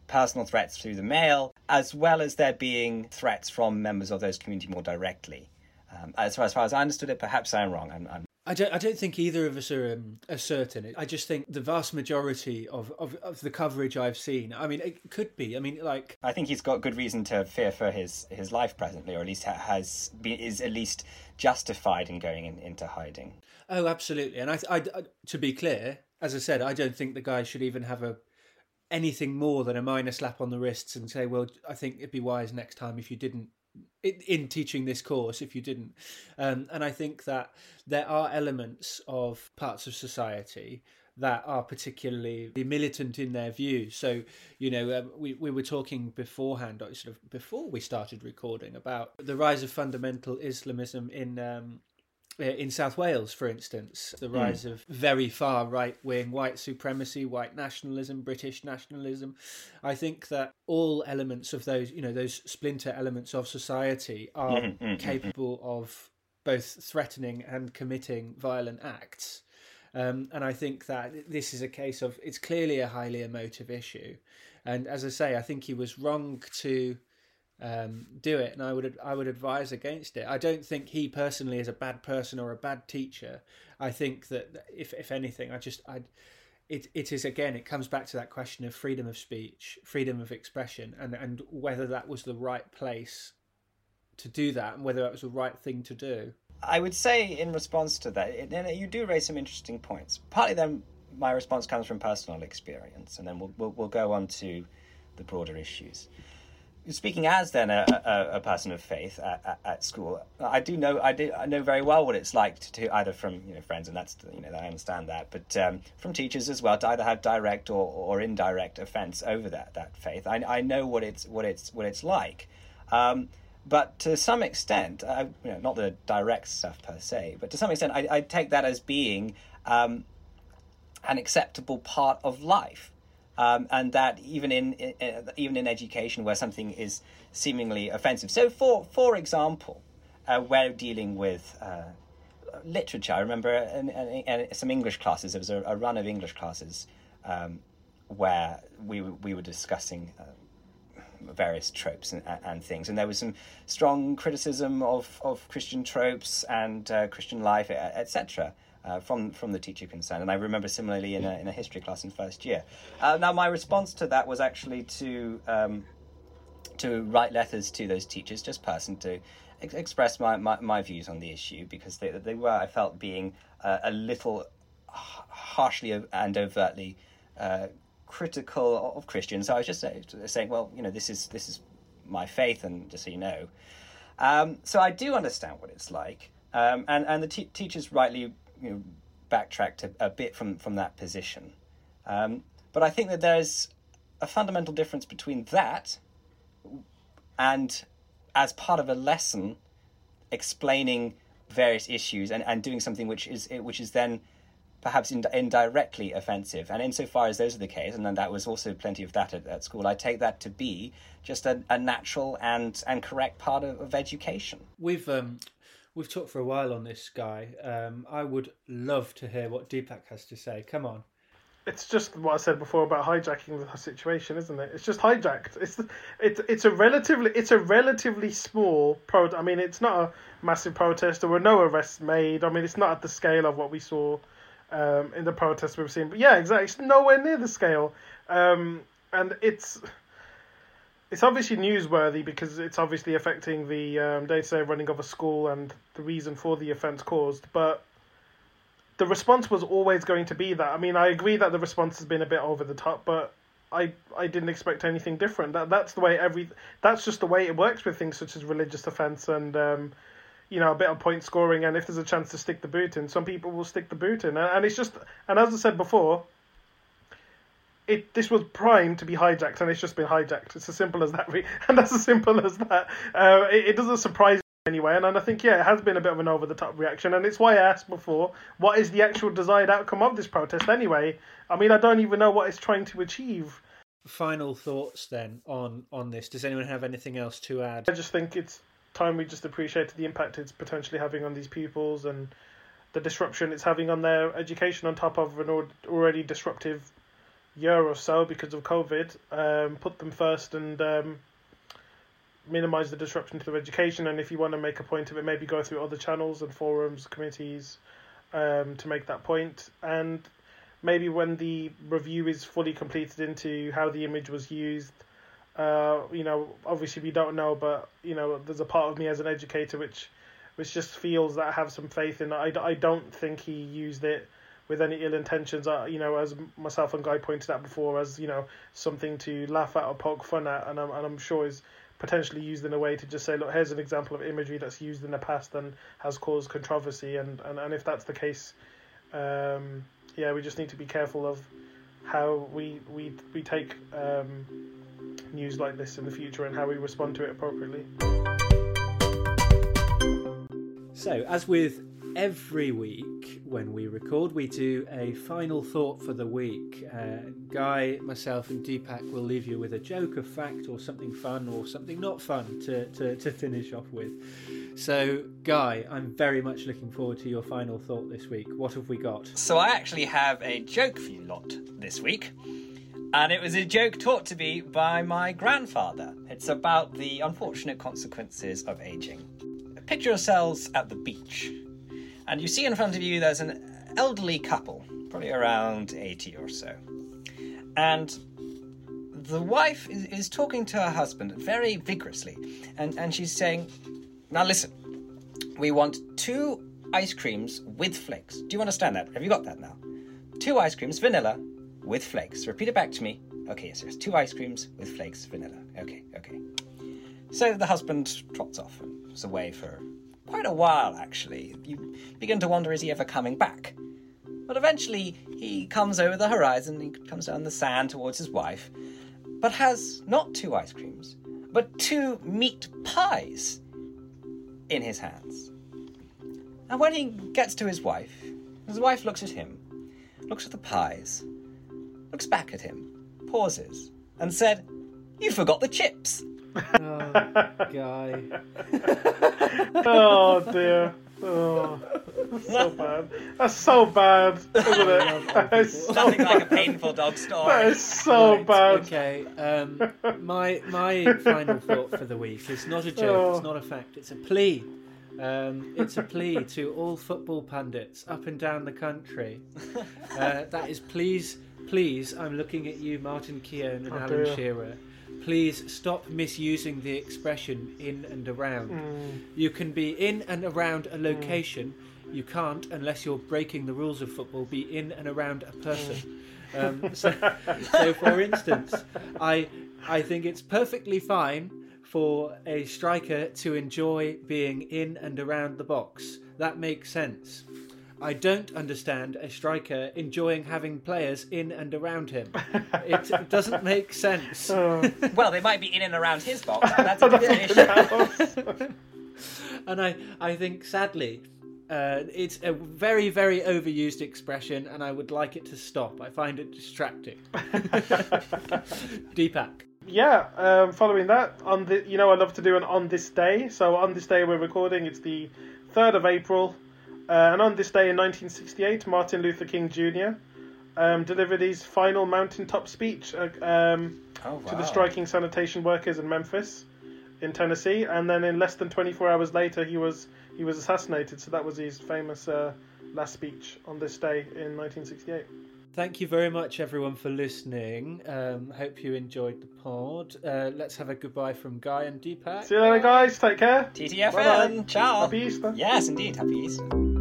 personal threats through the mail, as well as there being threats from members of those community more directly. Um, as far as far as I understood it, perhaps I'm wrong. I'm, I'm I don't, I don't think either of us are, um, are certain. I just think the vast majority of, of, of the coverage I've seen, I mean, it could be. I mean, like. I think he's got good reason to fear for his, his life presently, or at least has been, is at least justified in going in, into hiding. Oh, absolutely. And I, I, I, to be clear, as I said, I don't think the guy should even have a anything more than a minor slap on the wrists and say, well, I think it'd be wise next time if you didn't in, in teaching this course if you didn't. Um, and I think that there are elements of parts of society that are particularly militant in their views. So, you know, um, we, we were talking beforehand, sort of before we started recording, about the rise of fundamental Islamism in um, in South Wales, for instance, the hmm. rise mm. of very far right wing white supremacy, white nationalism, British nationalism. I think that all elements of those, you know, those splinter elements of society are mm-hmm, capable of both threatening and committing violent acts. Um, and I think that this is a case of it's clearly a highly emotive issue. And as I say, I think he was wrong to um, do it, and I would I would advise against it. I don't think he personally is a bad person or a bad teacher. I think that if if anything, I just I it it is again it comes back to that question of freedom of speech, freedom of expression, and and whether that was the right place to do that and whether that was the right thing to do. I would say in response to that, and you do raise some interesting points. Partly then, my response comes from personal experience, and then we'll we'll, we'll go on to the broader issues. Speaking as then a, a, a person of faith at, at, at, school, I do know I do I know very well what it's like to, to either from you know friends, and that's you know I understand that, but um, from teachers as well to either have direct or, or indirect offence over that that faith. I, I know what it's what it's what it's like. Um, but to some extent, uh, you know, not the direct stuff per se, but to some extent, I, I take that as being um, an acceptable part of life, um, and that even in, in, even in education where something is seemingly offensive. So, for for example, uh, we're dealing with. Uh, literature. I remember in, in, in, some English classes. There was a, a run of English classes um, where we we were discussing uh, various tropes and, and things. And there was some strong criticism of, of Christian tropes and uh, Christian life, etc. Uh, from from the teacher concerned, and I remember similarly in a in a history class in first year. Uh, now, my response to that was actually to um, to write letters to those teachers, just person to ex- express my, my, my, views on the issue because they they were I felt being uh, a little harshly and overtly uh, critical of Christians. So I was just saying, well, you know, this is this is my faith, and just so you know. Um, so I do understand what it's like, um, and and the teachers rightly you know, backtracked a, a, bit from from that position. Um, but I think that there's a fundamental difference between that and as part of a lesson explaining various issues and, and doing something which is which is then perhaps ind- indirectly offensive. And insofar as those are the case, and then that was also plenty of that at, at school, I take that to be just a, a natural and, and correct part of, of education. We've um, we've talked for a while on this guy. Um, I would love to hear what Deepak has to say. Come on. It's just what I said before about hijacking the situation, isn't it? It's just hijacked. It's it's it's a relatively it's a relatively small pro. I mean, it's not a massive protest. There were no arrests made. I mean, it's not at the scale of what we saw um, in the protests we've seen. But yeah, exactly. It's nowhere near the scale, um, and it's it's obviously newsworthy because it's obviously affecting the um, day-to-day running of a school and the reason for the offence caused. But the response was always going to be that. I mean, I agree that the response has been a bit over the top, but I I didn't expect anything different. That that's the way every that's just the way it works with things such as religious offence and um, you know, a bit of point scoring, and if there's a chance to stick the boot in, some people will stick the boot in, and it's just, and as I said before, it this was primed to be hijacked, and it's just been hijacked. It's as simple as that, and that's as simple as that. Uh, it, it doesn't surprise me anyway, and, and I think yeah, it has been a bit of an over the top reaction, and it's why I asked before, what is the actual desired outcome of this protest anyway? I mean, I don't even know what it's trying to achieve. Final thoughts then on on this. Does anyone have anything else to add? I just think it's time we just appreciated the impact it's potentially having on these pupils and the disruption it's having on their education on top of an already disruptive year or so because of COVID. Um, put them first and um, minimize the disruption to their education. And if you want to make a point of it, maybe go through other channels and forums, committees um, to make that point. And maybe when the review is fully completed into how the image was used uh, you know, obviously we don't know, but you know, there's a part of me as an educator which, which just feels that I have some faith in. I, I don't think he used it with any ill intentions. Uh, you know, as myself and Guy pointed out before, as you know, something to laugh at or poke fun at, and I'm and I'm sure is potentially used in a way to just say, look, here's an example of imagery that's used in the past and has caused controversy, and and, and if that's the case, um, yeah, we just need to be careful of how we we we take um, news like this in the future and how we respond to it appropriately. So, as with every week when we record, we do a final thought for the week. Uh, Guy, myself, and Deepak will leave you with a joke, a fact, or something fun or something not fun to, to, to finish off with. So, Guy, I'm very much looking forward to your final thought this week. What have we got? So, I actually have a joke for you lot this week. And it was a joke taught to me by my grandfather. It's about the unfortunate consequences of aging. Picture yourselves at the beach, and you see in front of you there's an elderly couple, probably around 80 or so. And the wife is, is talking to her husband very vigorously, and, and she's saying, Now listen, We want two ice creams with flakes. Do you understand that? Have you got that now? Two ice creams, vanilla, with flakes. Repeat it back to me. Okay, yes, yes. Two ice creams with flakes, vanilla. Okay, okay. So the husband trots off and was away for quite a while, actually. You begin to wonder is he ever coming back? But eventually he comes over the horizon, he comes down the sand towards his wife, but has not two ice creams, but two meat pies in his hands. And when he gets to his wife, his wife looks at him, looks at the pies, looks back at him, pauses, and said, You forgot the chips. Oh, guy. oh dear. Oh, that's so bad. That's so bad, isn't it? That is so, Nothing like a painful dog story. is so Right, bad. Okay. Um, my my final thought for the week is not a joke. Oh. It's not a fact. It's a plea. Um, it's a plea to all football pundits up and down the country. Uh, that is, please, please. I'm looking at you, Martin Keown and Oh, Alan dear. Shearer. Please stop misusing the expression "in and around." Mm. You can be in and around a location. You can't, unless you're breaking the rules of football, be in and around a person. Um, so, so, for instance, I I think it's perfectly fine for a striker to enjoy being in and around the box. That makes sense. I don't understand a striker enjoying having players in and around him. It, it doesn't make sense. Oh, Well, they might be in and around his box, but that's a different issue. and I, I think sadly, uh, it's a very, very overused expression, and I would like it to stop. I find it distracting. Deepak. Yeah, um, following that, on the you know I love to do an on this day. So on this day we're recording. It's the third of April, uh, and on this day in 1968, Martin Luther King Jr. Um, delivered his final mountaintop speech uh, um, Oh, to the striking sanitation workers in Memphis, in Tennessee, and then in less than 24 hours later he was he was assassinated. So that was his famous uh, last speech on this day in 1968. Thank you very much, everyone, for listening. Um, hope you enjoyed the pod. Uh, let's have a goodbye from Guy and Deepak. See you later, guys. Take care. TTFN. Bye-bye. Ciao. Happy Easter. Yes, indeed. Happy Easter.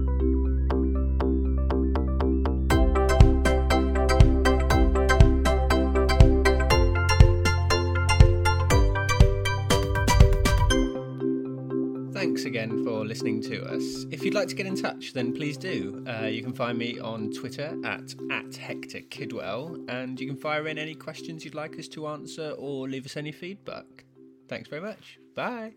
Thanks again for listening to us. If you'd like to get in touch, then please do. Uh, you can find me on Twitter at, at Hector Kidwell, and you can fire in any questions you'd like us to answer or leave us any feedback. Thanks very much. Bye.